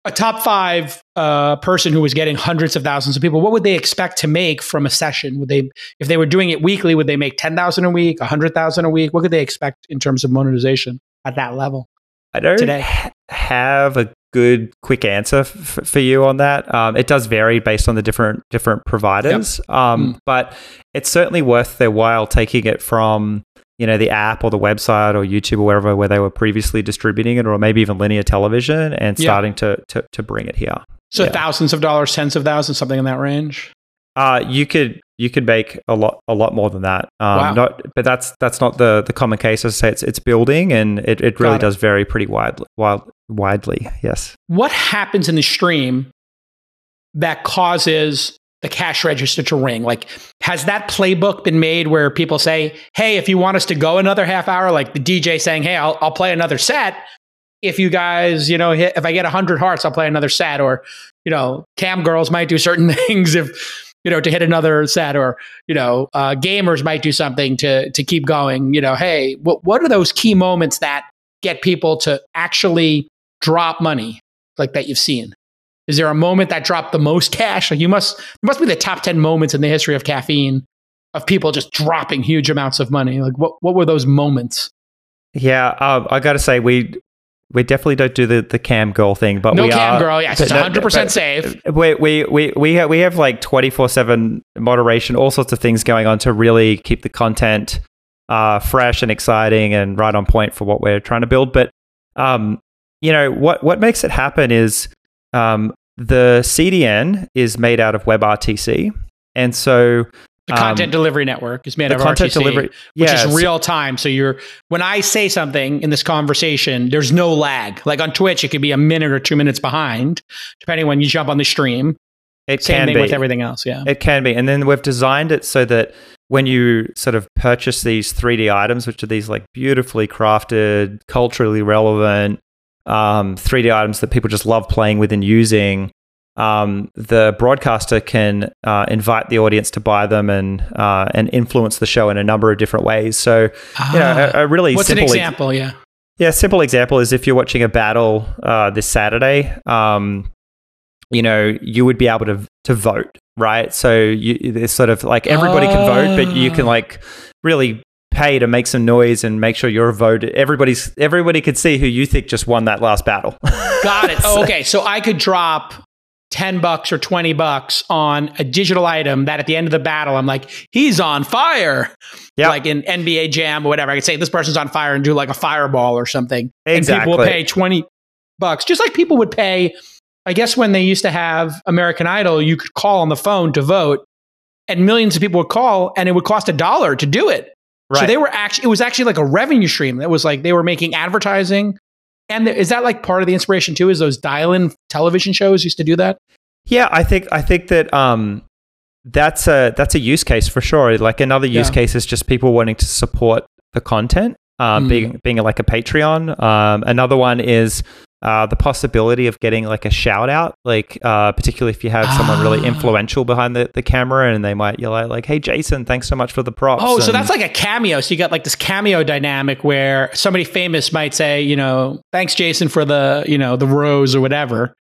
a top five uh, person who was getting hundreds of thousands of people, what would they expect to make from a session? Would they, if they were doing it weekly, would they make 10,000 a week, a 100,000 a week? What could they expect in terms of monetization at that level? I don't today? have a good quick answer f- for you on that. Um, it does vary based on the different different providers, yep. um, mm. but it's certainly worth their while taking it from you know, the app or the website or YouTube or wherever where they were previously distributing it, or maybe even linear television, and starting yeah. to, to to bring it here. So yeah. thousands of dollars, tens of thousands, something in that range. Uh, you could you could make a lot a lot more than that. Um, wow. Not, but that's that's not the the common case. As I say, it's it's building, and it, it really it. does vary pretty widely. wide widely. Yes. What happens in the stream that causes the cash register to ring? Like, has that playbook been made where people say, hey, if you want us to go another half hour, like the DJ saying, hey, I'll, I'll play another set. If you guys, you know, hit, if I get 100 hearts, I'll play another set. Or, you know, cam girls might do certain things if, you know, to hit another set. Or, you know, uh, gamers might do something to, to keep going. You know, hey, what, what are those key moments that get people to actually drop money like that you've seen? Is there a moment that dropped the most cash? Like you must must be the top 10 moments in the history of caffeine of people just dropping huge amounts of money. Like what what were those moments? Yeah, um, I got to say we we definitely don't do the, the cam girl thing, but no we cam are, girl. Yes, it's hundred percent safe. We we we we have, we have like twenty four seven moderation, all sorts of things going on to really keep the content uh, fresh and exciting and right on point for what we're trying to build. But um, you know what what makes it happen is um, the CDN is made out of WebRTC, and so the content um, delivery network is made of content RTC, delivery, which is real time. So you're when I say something in this conversation, there's no lag. Like on Twitch, it could be a minute or two minutes behind, depending when you jump on the stream. It Same can thing be with everything else. Yeah, it can be. And then we've designed it so that when you sort of purchase these 3D items, which are these like beautifully crafted, culturally relevant, um, 3D items that people just love playing with and using, um, the broadcaster can uh, invite the audience to buy them and uh, and influence the show in a number of different ways. So, ah, you know, a, a really what's simple an example? yeah, yeah. Simple example is if you're watching a battle uh, this Saturday, um, you know, you would be able to to vote, right? So you, it's sort of like everybody can vote, but you can ah. like really pay to make some noise and make sure your vote everybody's everybody could see who you think just won that last battle. Got it. oh, okay, so I could drop 10 bucks or 20 bucks on a digital item that at the end of the battle I'm like he's on fire. Yeah. Like in NBA Jam or whatever. I could say this person's on fire and do like a fireball or something. Exactly. And people will pay 20 bucks just like people would pay I guess when they used to have American Idol you could call on the phone to vote and millions of people would call and it would cost a dollar to do it. Right. So they were actually, it was actually like a revenue stream. That was like they were making advertising. And is that like part of the inspiration too? Is those dial-in television shows used to do that? Yeah, I think I think that um, that's a that's a use case for sure. Like another use yeah. case is just people wanting to support the content, uh, mm. being being like a Patreon. Um, another one is uh, the possibility of getting like a shout out, like uh, particularly if you have someone really ah. influential behind the, the camera and they might yell out like, "Hey, Jason, thanks so much for the props." Oh, and so that's like a cameo. So you got like this cameo dynamic where somebody famous might say, you know, "Thanks, Jason, for the you know the rose or whatever."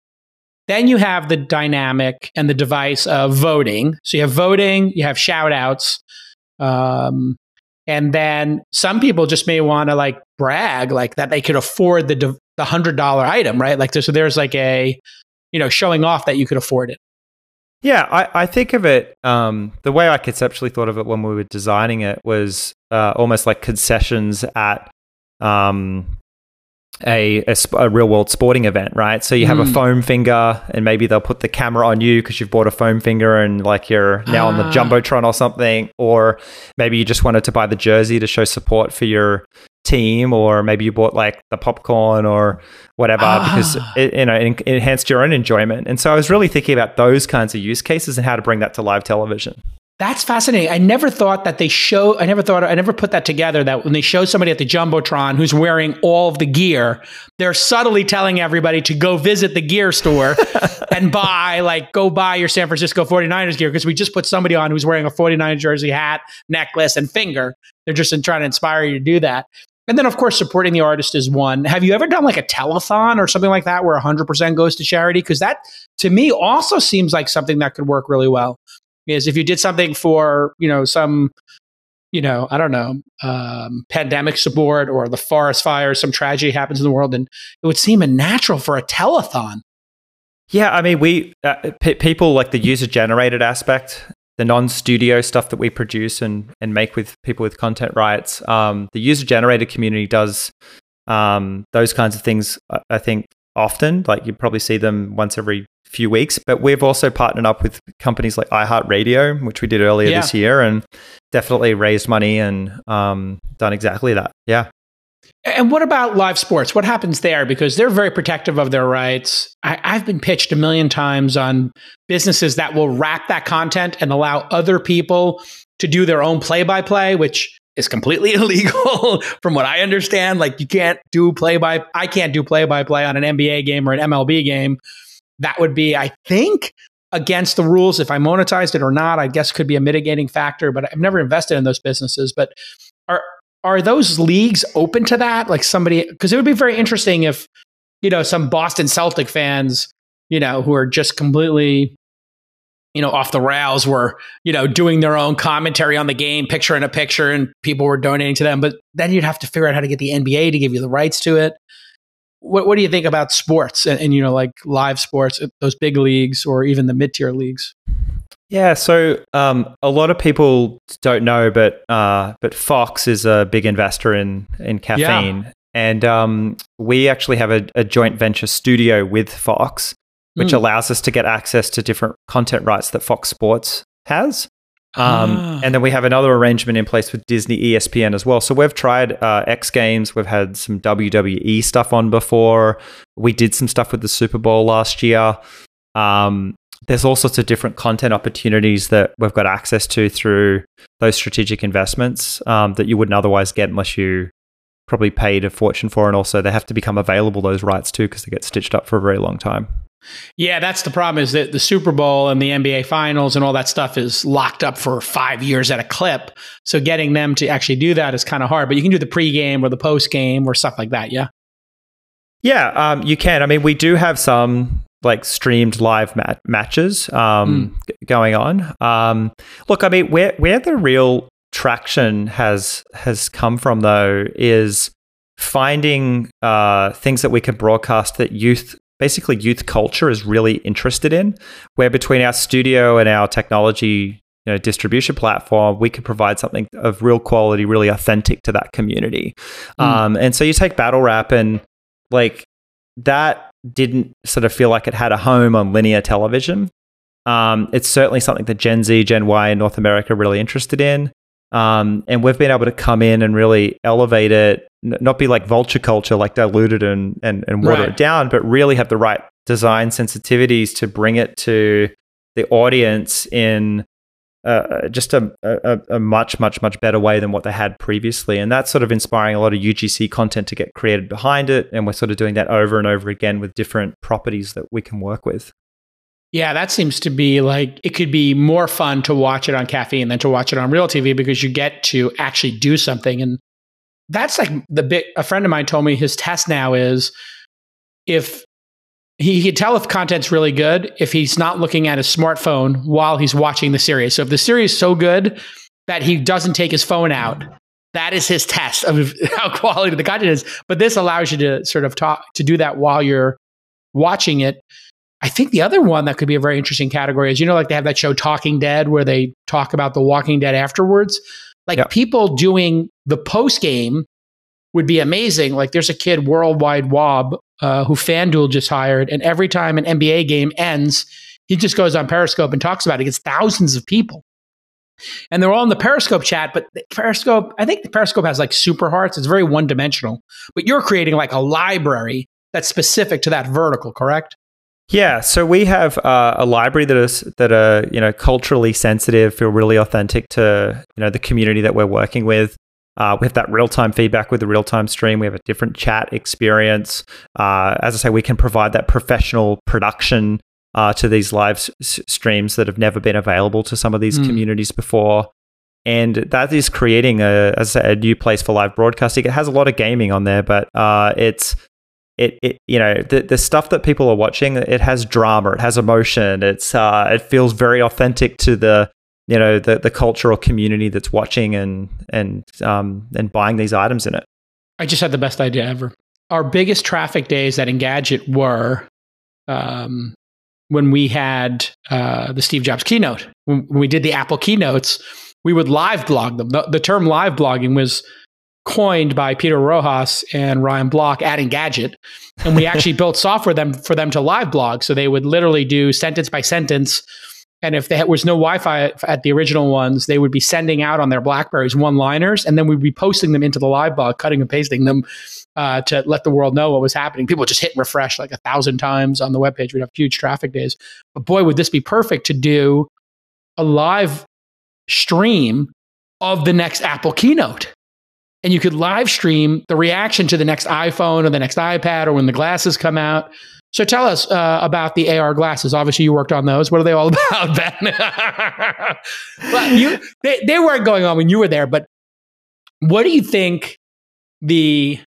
Then you have the dynamic and the device of voting. So you have voting, you have shout outs. Um, And then some people just may want to like brag like that they could afford the the hundred dollar item, right? Like so there's like a you know showing off that you could afford it. Yeah, I, I think of it um, the way I conceptually thought of it when we were designing it was uh, almost like concessions at um, a, a, a, real world sporting event, right? So you have mm. a foam finger, and maybe they'll put the camera on you because you've bought a foam finger and like you're now ah. on the ah. jumbotron or something, or maybe you just wanted to buy the jersey to show support for your team, or maybe you bought like the popcorn or whatever ah. because it, you know it enhanced your own enjoyment. And so I was really thinking about those kinds of use cases and how to bring that to live television. That's fascinating. I never thought that they show, I never thought, I never put that together that when they show somebody at the Jumbotron who's wearing all of the gear, they're subtly telling everybody to go visit the gear store and buy, like, go buy your San Francisco 49ers gear because we just put somebody on who's wearing a 49 jersey hat, necklace, and finger. They're just trying to inspire you to do that. And then, of course, supporting the artist is one. Have you ever done like a telethon or something like that where 100% goes to charity? Because that, to me, also seems like something that could work really well is if you did something for you know some you know i don't know um, pandemic support or the forest fire some tragedy happens in the world and it would seem a natural for a telethon yeah i mean we uh, p- people like the user generated aspect the non-studio stuff that we produce and and make with people with content rights um, the user generated community does um, those kinds of things i think often like you probably see them once every few weeks. But we've also partnered up with companies like iHeartRadio, which we did earlier yeah. this year, and definitely raised money and um, done exactly that. Yeah. And what about live sports? What happens there? Because they're very protective of their rights. I, have been pitched a million times on businesses that will wrap that content and allow other people to do their own play by play, which is completely illegal from what I understand. Like you can't do play by, I can't do play by play on an NBA game or an MLB game that would be, I think, against the rules. If I monetized it or not, I guess could be a mitigating factor, but I've never invested in those businesses. But are are those leagues open to that? Like somebody because it would be very interesting if, you know, some Boston Celtic fans, you know, who are just completely you know, off the rails were, you know, doing their own commentary on the game, picture in a picture, and people were donating to them. But then you'd have to figure out how to get the NBA to give you the rights to it what, what do you think about sports and, and, you know like live sports uh, those big leagues or even the mid-tier leagues yeah so um, a lot of people don't know but uh, but fox is a big investor in in caffeine yeah. and um, we actually have a, a, joint venture studio with fox which mm. allows us to get access to different content rights that fox sports has um, ah. And then we have another arrangement in place with Disney ESPN as well. So we've tried uh, X Games. We've had some WWE stuff on before. We did some stuff with the Super Bowl last year. Um, there's all sorts of different content opportunities that we've got access to through those strategic investments um, that you wouldn't otherwise get unless you probably paid a fortune for. And also, they have to become available, those rights too, because they get stitched up for a very long time. Yeah, that's the problem is that the Super Bowl and the NBA finals and all that stuff is locked up for five years at a clip. So getting them to actually do that is kind of hard, but you can do the pregame or the postgame or stuff like that. Yeah. Yeah, um, you can. I mean, we do have some like streamed live mat- matches um, mm. g- going on. Um, look, I mean, where where the real traction has has come from though is finding uh, things that we can broadcast that youth basically youth culture is really interested in, where between our studio and our technology you know, distribution platform, we can provide something of real quality, really authentic to that community. Mm. Um, and so you take battle rap and like that didn't sort of feel like it had a home on linear television. Um, it's certainly something that Gen Z, Gen Y in North America are really interested in. Um, and we've been able to come in and really elevate it, n- not be like vulture culture, like dilute it and, and, and water right. it down, but really have the right design sensitivities to bring it to the audience in just a, a, a, much, much, much better way than what they had previously. And that's sort of inspiring a lot of UGC content to get created behind it. And we're sort of doing that over and over again with different properties that we can work with. Yeah, that seems to be like it could be more fun to watch it on caffeine than to watch it on real TV because you get to actually do something. And that's like the bit a friend of mine told me his test now is if he can tell if content's really good if he's not looking at his smartphone while he's watching the series. So if the series is so good that he doesn't take his phone out that is his test of how quality the content is. But this allows you to sort of talk to do that while you're watching it. I think the other one that could be a very interesting category is you know, like they have that show Talking Dead where they talk about the Walking Dead afterwards. Like people doing the post game would be amazing. Like there's a kid, Worldwide Wob, uh, who FanDuel just hired, and every time an NBA game ends, he just goes on Periscope and talks about it. Gets thousands of people. And they're all in the Periscope chat, but Periscope, I think the Periscope has like super hearts. It's very one dimensional. But you're creating like a library that's specific to that vertical, correct? Yeah, so we have uh, a library that is that are you know culturally sensitive, feel really authentic to you know the community that we're working with. Uh, we have that real time feedback with the real time stream. We have a different chat experience. Uh, as I say, we can provide that professional production uh, to these live s- streams that have never been available to some of these mm. communities before. And that is creating a, as I said, a new place for live broadcasting. It has a lot of gaming on there, but uh, it's it, it you know the, the stuff that people are watching. It has drama, it has emotion. It's uh, it feels very authentic to the you know the the cultural community that's watching and and um, and buying these items in it. I just had the best idea ever. Our biggest traffic days at Engadget were um, when we had uh, the Steve Jobs keynote, when, we did the Apple keynotes, we would live blog them. The, the, term live blogging was coined by Peter Rojas and Ryan Block at Engadget. And we actually built software them for them to live blog. So they would literally do sentence by sentence. And if there was no Wi Fi at the original ones, they would be sending out on their Blackberries one liners, and then we'd be posting them into the live blog, cutting and pasting them uh, to let the world know what was happening. People just hit refresh like a thousand times on the webpage. We'd have huge traffic days. But boy, would this be perfect to do a live stream of the next Apple keynote. And you could live stream the reaction to the next iPhone or the next iPad or when the glasses come out. So tell us uh, about the AR glasses. Obviously, you worked on those. What are they all about, Ben? well, you, they, they weren't going on when you were there, but what do you think the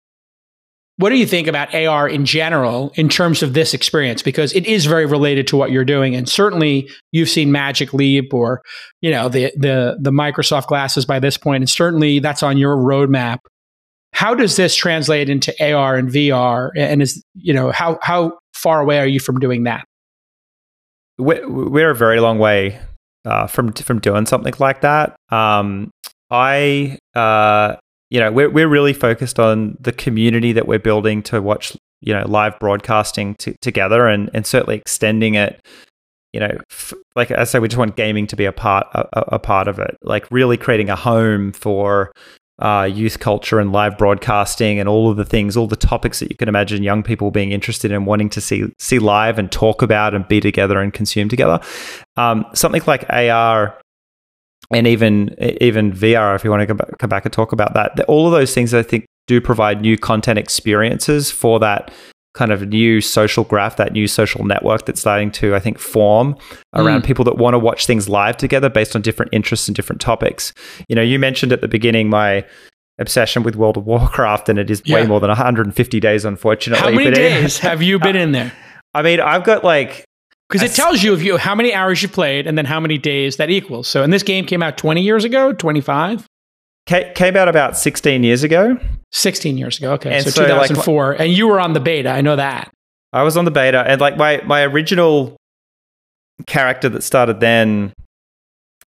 what do you think about AR in general in terms of this experience? Because it is very related to what you're doing, and certainly you've seen Magic Leap or you know the the the Microsoft glasses by this point, and certainly that's on your roadmap. How does this translate into AR and VR? And is you know how how far away are you from doing that? We're a very long way uh, from from doing something like that. Um, I uh, you know, we're, we're really focused on the community that we're building to watch, you know, live broadcasting together and, and certainly extending it. You know, f- like I say, we just want gaming to be a part a, a part of it. Like really creating a home for uh, youth culture and live broadcasting and all of the things, all the topics that you can imagine young people being interested in, wanting to see see live and talk about and be together and consume together. Um, something like AR and even even VR, if you want to come back and talk about that, all of those things I think do provide new content experiences for that kind of new social graph, that new social network that's starting to, I think, form around mm. people that want to watch things live together based on different interests and different topics. You know, you mentioned at the beginning my obsession with World of Warcraft, and it is yeah. way more than 150 days, unfortunately. How many days have you been in there? I mean, I've got like because it tells you if you how many hours you played and then how many days that equals. So, and this game came out 20 years ago, 25. Came out about 16 years ago. 16 years ago. Okay. And so, so 2004. Like, and you were on the beta. I know that. I was on the beta. And like my, my original character that started then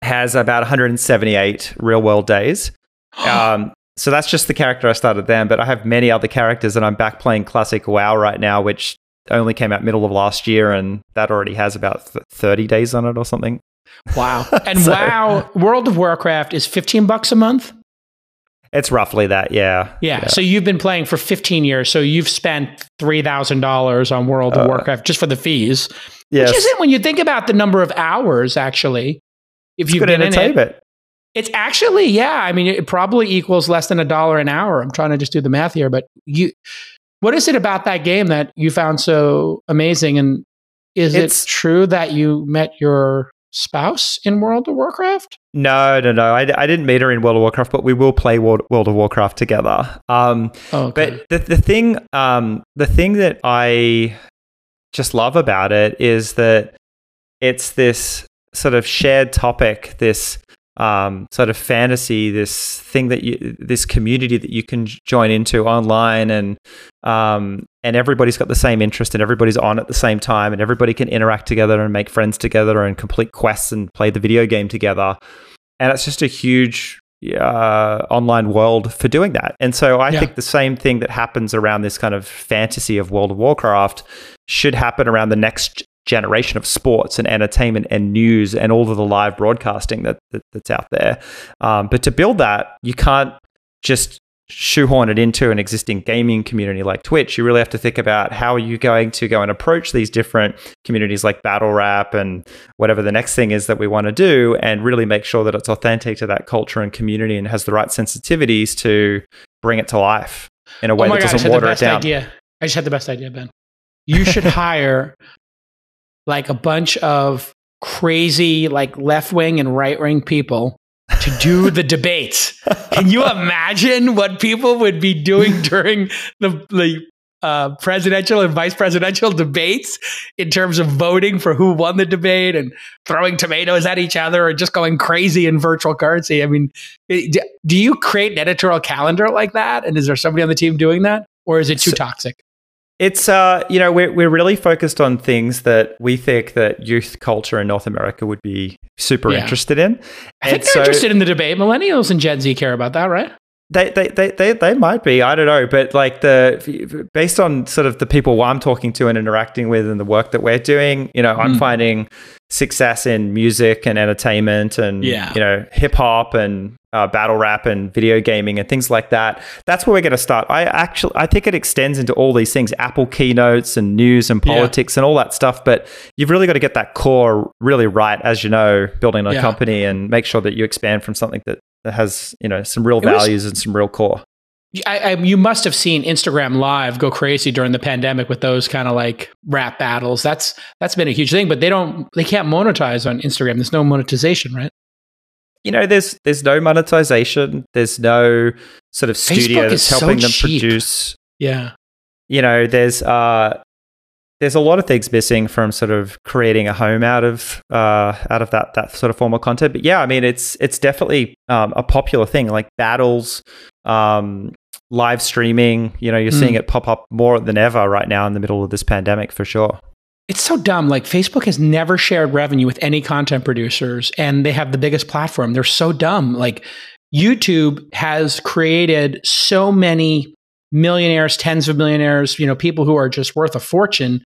has about 178 real world days. um, so that's just the character I started then, but I have many other characters and I'm back playing classic WoW right now, which only came out middle of last year, and that already has about th- thirty days on it or something. Wow! And so, wow, World of Warcraft is fifteen bucks a month. It's roughly that, yeah. yeah. Yeah. So you've been playing for 15 years. So you've spent $3,000 on World of uh, Warcraft just for the fees. Yes. Which isn't when you think about the number of hours, actually. If you've been in it, it, it's actually, yeah. I mean, it probably equals less than a dollar an hour. I'm trying to just do the math here, but you what is it about that game that you found so amazing? And is it's, it true that you met your spouse in World of Warcraft? No, no, no. I, I didn't meet her in World of Warcraft, but we will play World, World of Warcraft together. Um, oh, okay. But the, the thing, um, the thing that I just love about it is that it's this sort of shared topic, this um, sort of fantasy, this thing that you, this community that you can join into online, and um, and everybody's got the same interest, and everybody's on at the same time, and everybody can interact together and make friends together and complete quests and play the video game together, and it's just a huge uh, online world for doing that. And so I yeah. think the same thing that happens around this kind of fantasy of World of Warcraft should happen around the next generation of sports and entertainment and news and all of the live broadcasting that, that that's out there. Um, but to build that, you can't just shoehorn it into an existing gaming community like Twitch. You really have to think about how are you going to go and approach these different communities like Battle Rap and whatever the next thing is that we want to do and really make sure that it's authentic to that culture and community and has the right sensitivities to bring it to life in a way oh that doesn't water it down. Idea. I just had the best idea, Ben. You should hire like a bunch of crazy like left wing and right wing people to do the debates. Can you imagine what people would be doing during the, the uh, presidential and vice presidential debates in terms of voting for who won the debate and throwing tomatoes at each other or just going crazy in virtual currency? I mean, do you create an editorial calendar like that? And is there somebody on the team doing that? Or is it too so, toxic? It's uh, you know, we're we're really focused on things that we think that youth culture in North America would be super yeah. interested in. I think they're so, interested in the debate. Millennials and Gen Z care about that, right? They, they, they, they, they might be. I don't know, but like the based on sort of the people I'm talking to and interacting with, and the work that we're doing, you know, mm. I'm hmm. finding success in music and entertainment, and yeah. you know, hip hop and uh, battle rap and video gaming and things like that. That's where we're going to start. I actually, I think it extends into all these things: Apple keynotes and news and politics yeah. and all that stuff. But you've really got to get that core really right, as you know, building a yeah. company and make sure that you expand from something that that has you know some real values was, and some real core. I, I, you must have seen Instagram Live go crazy during the pandemic with those kind of like rap battles. That's that's been a huge thing, but they don't they can't monetize on Instagram. There's no monetization, right? You know, there's there's no monetization. There's no sort of studio that's helping so them cheap. produce. Yeah. You know, there's uh there's a lot of things missing from sort of creating a home out of uh, out of that that sort of formal content. But yeah, I mean, it's it's definitely um, a popular thing, like battles, um, live streaming. You know, you're mm. seeing it pop up more than ever right now in the middle of this pandemic, for sure. It's so dumb. Like Facebook has never shared revenue with any content producers, and they have the biggest platform. They're so dumb. Like YouTube has created so many millionaires, tens of millionaires, you know, people who are just worth a fortune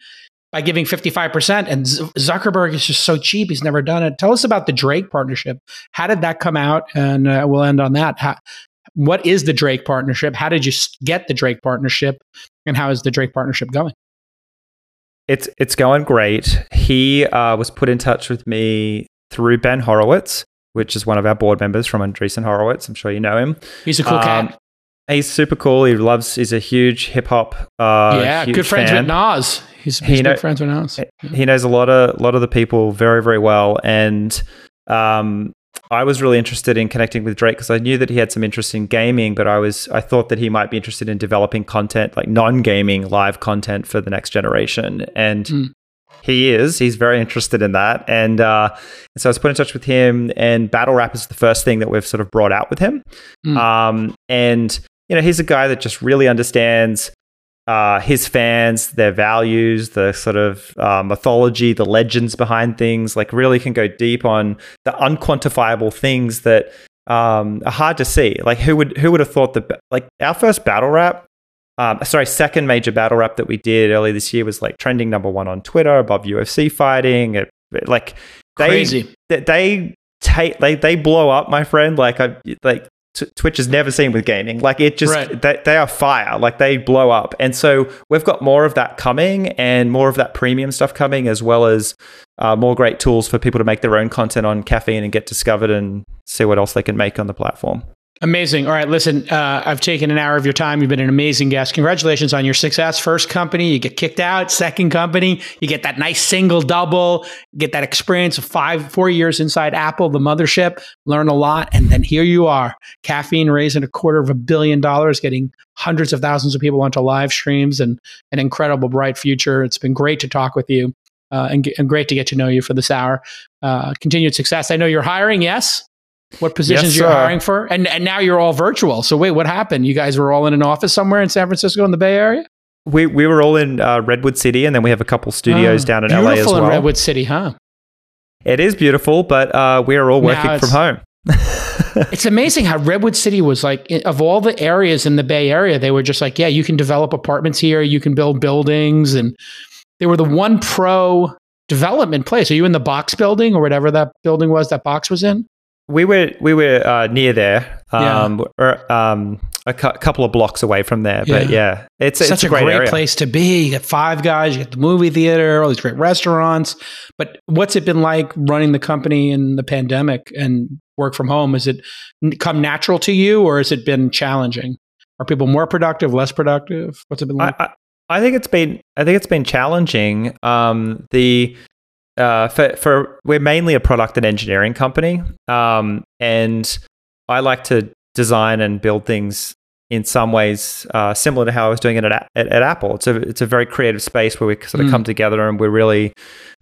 by giving 55%. And Zuckerberg is just so cheap. He's never done it. Tell us about the Drake partnership. How did that come out? And uh, we'll end on that. How, what is the Drake partnership? How did you get the Drake partnership? And how is the Drake partnership going? It's it's going great. He uh, was put in touch with me through Ben Horowitz, which is one of our board members from Andreessen Horowitz. I'm sure you know him. He's a cool um, cat. He's super cool. He loves. He's a huge hip hop. Uh, yeah, good friends fan. with Nas. He's, he's he know, friends with Nas. He knows a lot of lot of the people very very well, and um, I was really interested in connecting with Drake because I knew that he had some interest in gaming, but I was I thought that he might be interested in developing content like non gaming live content for the next generation, and mm. he is. He's very interested in that, and uh, so I was put in touch with him. And battle rap is the first thing that we've sort of brought out with him, mm. um, and you know, he's a guy that just really understands uh, his fans, their values, the sort of uh, mythology, the legends behind things, like really can go deep on the unquantifiable things that um, are hard to see. Like who would who would have thought that like our first battle rap, um, sorry, second major battle rap that we did early this year was like trending number one on Twitter above UFC fighting. It, like they, Crazy. they they take they they blow up, my friend. Like I like Twitch has never seen with gaming. Like it just right. they, they are fire. Like they blow up. And so we've got more of that coming and more of that premium stuff coming as well as uh, more great tools for people to make their own content on caffeine and get discovered and see what else they can make on the platform. Amazing. All right, listen, uh, I've taken an hour of your time. You've been an amazing guest. Congratulations on your success. First company, you get kicked out. Second company, you get that nice single double, get that experience of five, four years inside Apple, the mothership, learn a lot. And then here you are, caffeine raising a quarter of a billion dollars, getting hundreds of thousands of people onto live streams and an incredible bright future. It's been great to talk with you uh, and, and, great to get to know you for this hour. Uh, continued success. I know you're hiring, yes? What positions Yes, you're hiring for? And and now you're all virtual. So wait, what happened? You guys were all in an office somewhere in San Francisco in the Bay Area? We we were all in uh, Redwood City, and then we have a couple studios Oh, down in LA as well. in Redwood City, huh? It is beautiful, but uh, we are all working from home. It's amazing how Redwood City was like of all the areas in the Bay Area, they were just like, yeah, you can develop apartments here, you can build buildings, and they were the one pro development place. Are you in the box building or whatever that building was that box was in? We were we were uh, near there, Yeah. um, or, um, a cou- couple of blocks away from there. But yeah, it's Such it's a a great, great, place to be. You got Five Guys, you got the movie theater, all these great restaurants. But what's it been like running the company in the pandemic and work from home? Has it come natural to you, or has it been challenging? Are people more productive, less productive? What's it been like? I, I, I think it's been I think it's been challenging. Um, the uh, for for we're mainly a product and engineering company, um, and I like to design and build things in some ways uh, similar to how I was doing it at, at, at Apple. It's a it's a very creative space where we sort of Mm. come together and we really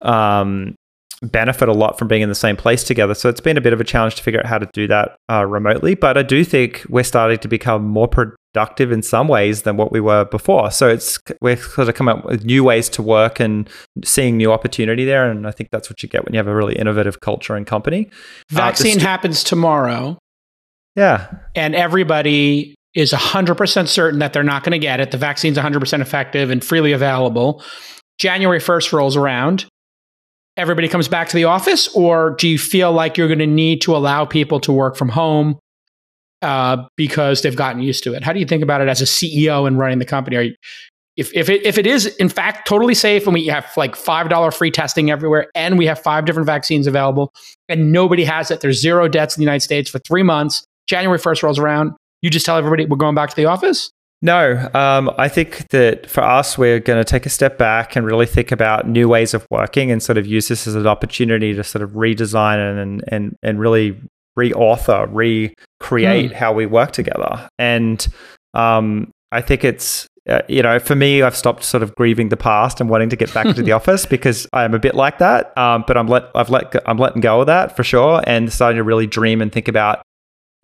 um, benefit a lot from being in the same place together. So it's been a bit of a challenge to figure out how to do that uh, remotely. But I do think we're starting to become more productive in some ways than what we were before. So it's we're sort of coming up with new ways to work and seeing new opportunity there. And I think that's what you get when you have a really innovative culture and company. Uh, Vaccine happens tomorrow, Yeah, and everybody is 100% certain that they're not going to get it. The vaccine's 100% effective and freely available. January 1st rolls around. Everybody comes back to the office, or do you feel like you're going to need to allow people to work from home uh, because they've gotten used to it? How do you think about it as a CEO and running the company? Are you, if, if, it, if it is, in fact, totally safe and we have like $5 free testing everywhere and we have five different vaccines available and nobody has it, there's zero deaths in the United States for three months, January 1st rolls around, you just tell everybody we're going back to the office? No, um, I think that for us, we're going to take a step back and really think about new ways of working and sort of use this as an opportunity to sort of redesign and and and really reauthor, recreate how we work together. And um, I think it's uh, you know, for me, I've stopped sort of grieving the past and wanting to get back into the office because I'm a bit like that. Um, but I'm let I've let go, I'm letting go of that for sure, and starting to really dream and think about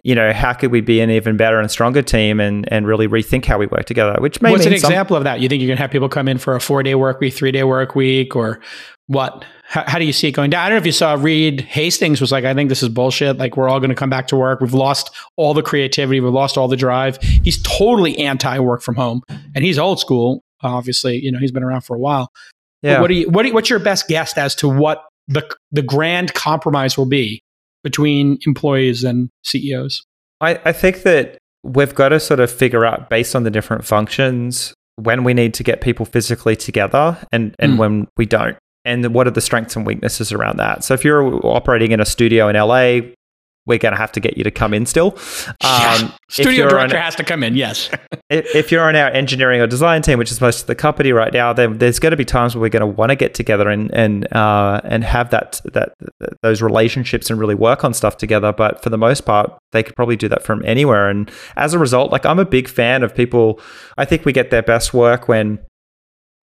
you know, how could we be an even better and stronger team and, and really rethink how we work together? Which may What's an some- example of that? You think you're going to have people come in for a four day work week, three day work week, or what? How, how do you see it going down? I don't know if you saw Reed Hastings was like, I think this is bullshit. Like, we're all going to come back to work. We've lost all the creativity. We've lost all the drive. He's totally anti work from home, and he's old school. Obviously, you know, he's been around for a while. But yeah. What do you? What do you, What's your best guess as to what the the grand compromise will be between employees and CEOs? I, I think that we've got to sort of figure out based on the different functions when we need to get people physically together and, and Mm. when we don't. And what are the strengths and weaknesses around that? So if you're operating in a studio in LA, we're going to have to get you to come in still. Um, if Studio director on- has to come in. Yes. if if you're on our engineering or design team, which is most of the company right now, then there's going to be times where we're going to want to get together and and uh, and have that that those relationships and really work on stuff together. But for the most part, they could probably do that from anywhere. And as a result, like I'm a big fan of people. I think we get their best work when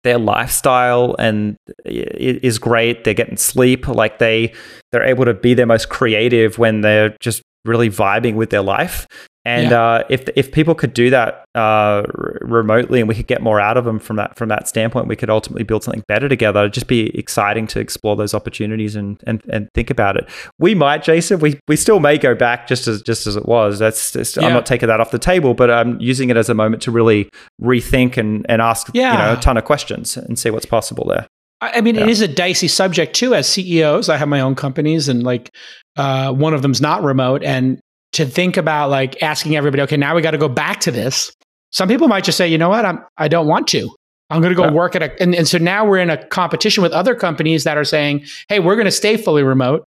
their lifestyle and is great. They're getting sleep. Like they they're able to be their most creative when they're just really vibing with their life. And uh, if if people could do that uh, r- remotely, and we could get more out of them from that from that standpoint, we could ultimately build something better together. It'd just be exciting to explore those opportunities and and, and think about it. We might, Jason. We we still may go back just as just as it was. That's just, Yeah. I'm not taking that off the table, but I'm using it as a moment to really rethink and and ask you Yeah. know a ton of questions and see what's possible there. I I mean, Yeah. it is a dicey subject too. As CEOs, I have my own companies, and like uh, one of them's not remote. And to think about like asking everybody, okay, now we got to go back to this. Some people might just say, you know what, I'm I don't want to. I'm going to go Yeah. work at a, and, and so now we're in a competition with other companies that are saying, hey, we're going to stay fully remote.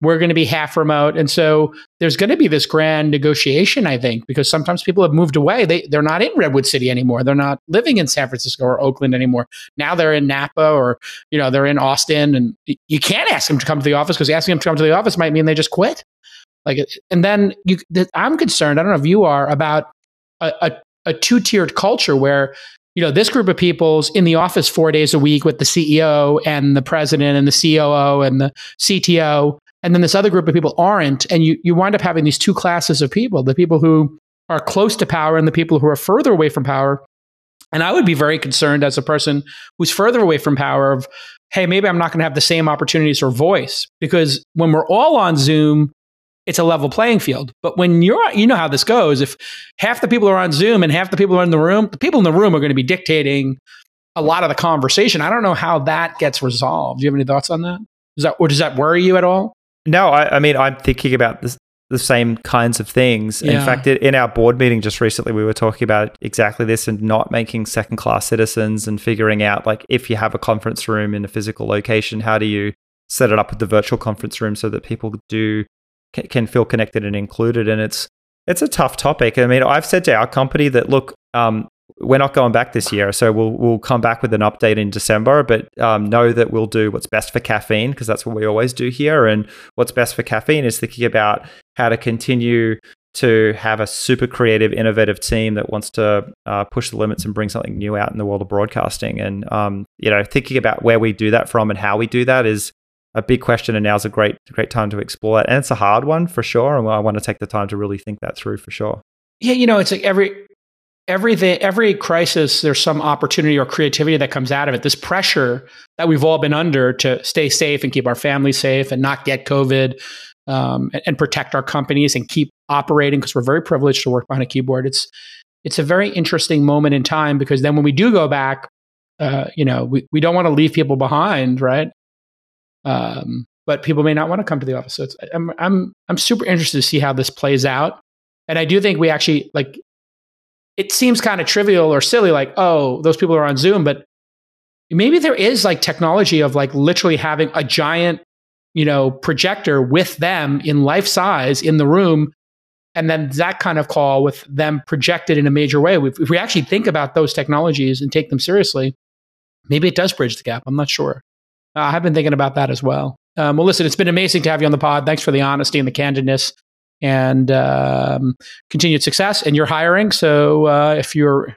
We're going to be half remote. And so there's going to be this grand negotiation, I think, because sometimes people have moved away. They, they're not in Redwood City anymore. They're not living in San Francisco or Oakland anymore. Now they're in Napa or you know they're in Austin, and you can't ask them to come to the office because asking them to come to the office might mean they just quit. Like, and then you, I'm concerned. I don't know if you are about a, a, a two tiered culture where you know this group of people's in the office four days a week with the CEO and the president and the COO and the CTO, and then this other group of people aren't, and you you wind up having these two classes of people: the people who are close to power and the people who are further away from power. And I would be very concerned as a person who's further away from power of, hey, maybe I'm not going to have the same opportunities or voice because when we're all on Zoom, it's a level playing field. But when you're, you know how this goes. If half the people are on Zoom and half the people are in the room, the people in the room are going to be dictating a lot of the conversation. I don't know how that gets resolved. Do you have any thoughts on that? Does that or does that worry you at all? No, I, I mean I'm thinking about this, the same kinds of things. Yeah. In fact, in our board meeting just recently, we were talking about exactly this and not making second class citizens and figuring out like if you have a conference room in a physical location, how do you set it up with the virtual conference room so that people do can feel connected and included. And it's it's a tough topic. I mean, I've said to our company that look, um, we're not going back this year, so we'll we'll come back with an update in December. But um, know that we'll do what's best for caffeine because that's what we always do here. And what's best for caffeine is thinking about how to continue to have a super creative, innovative team that wants to uh, push the limits and bring something new out in the world of broadcasting. And um, you know, thinking about where we do that from and how we do that is a big question, and now's a great great time to explore it. And it's a hard one for sure, and I want to take the time to really think that through for sure. Yeah, you know, it's like every everything every crisis there's some opportunity or creativity that comes out of it this pressure that we've all been under to stay safe and keep our families safe and not get covid um, and, and, protect our companies and keep operating because we're very privileged to work behind a keyboard it's it's a very interesting moment in time because then when we do go back uh, you know we, we don't want to leave people behind right um, but people may not want to come to the office. So I'm, I'm, I'm super interested to see how this plays out. And I do think we actually like, it seems kind of trivial or silly, like, oh, those people are on Zoom, but maybe there is like technology of like literally having a giant, you know, projector with them in life size in the room. And then that kind of call with them projected in a major way. If we actually think about those technologies and take them seriously, maybe it does bridge the gap. I'm not sure. Uh, I've been thinking about that as well. Um, well, listen, it's been amazing to have you on the pod. Thanks for the honesty and the candidness and um, continued success. And you're hiring. So uh, if you're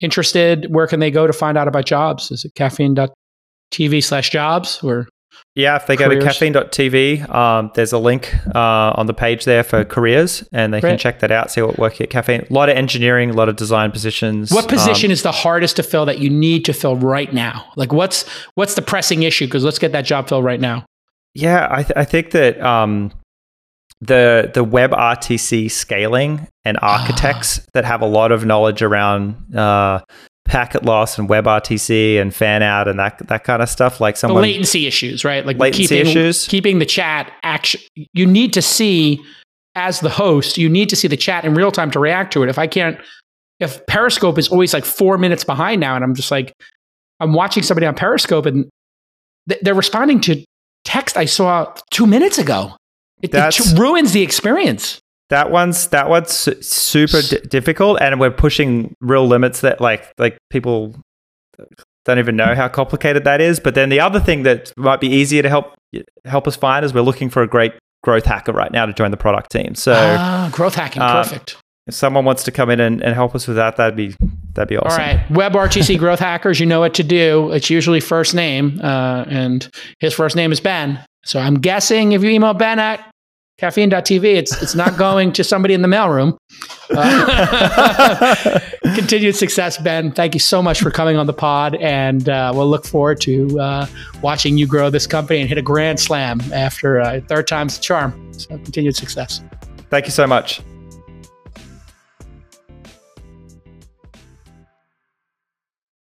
interested, where can they go to find out about jobs? Is it caffeine.tv slash jobs or yeah, if they careers. go to caffeine.tv, um, there's a link uh, on the page there for careers, and they Great. can check that out, see what work at Caffeine. A lot of engineering, a lot of design positions. What position um, is the hardest to fill that you need to fill right now? Like, what's what's the pressing issue? Because let's get that job filled right now. Yeah, I, th- I think that um, the the web RTC scaling and architects that have a lot of knowledge around uh, packet loss and WebRTC and fan out and that that kind of stuff. Like some latency issues, right? Like latency keeping, issues, keeping the chat action. You need to see as the host, you need to see the chat in real time to react to it. If I can't, if Periscope is always like four minutes behind now, and I'm just like, I'm watching somebody on Periscope and they're responding to text I saw two minutes ago. It, it ruins the experience that one's that one's super d- difficult and we're pushing real limits that like like people don't even know how complicated that is. But then the other thing that might be easier to help help us find is we're looking for a great growth hacker right now to join the product team. So ah, growth hacking uh, perfect. if someone wants to come in and, and help us with that that'd be that'd be awesome. All right. WebRTC growth hackers you know what to do. It's usually first name uh, and his first name is ben. So i'm guessing if you email ben at caffeine.tv. It's it's not going to somebody in the mailroom. Uh, continued success, Ben. Thank you so much for coming on the pod, and uh, we'll look forward to uh, watching you grow this company and hit a grand slam after uh, third time's the charm. So continued success. Thank you so much.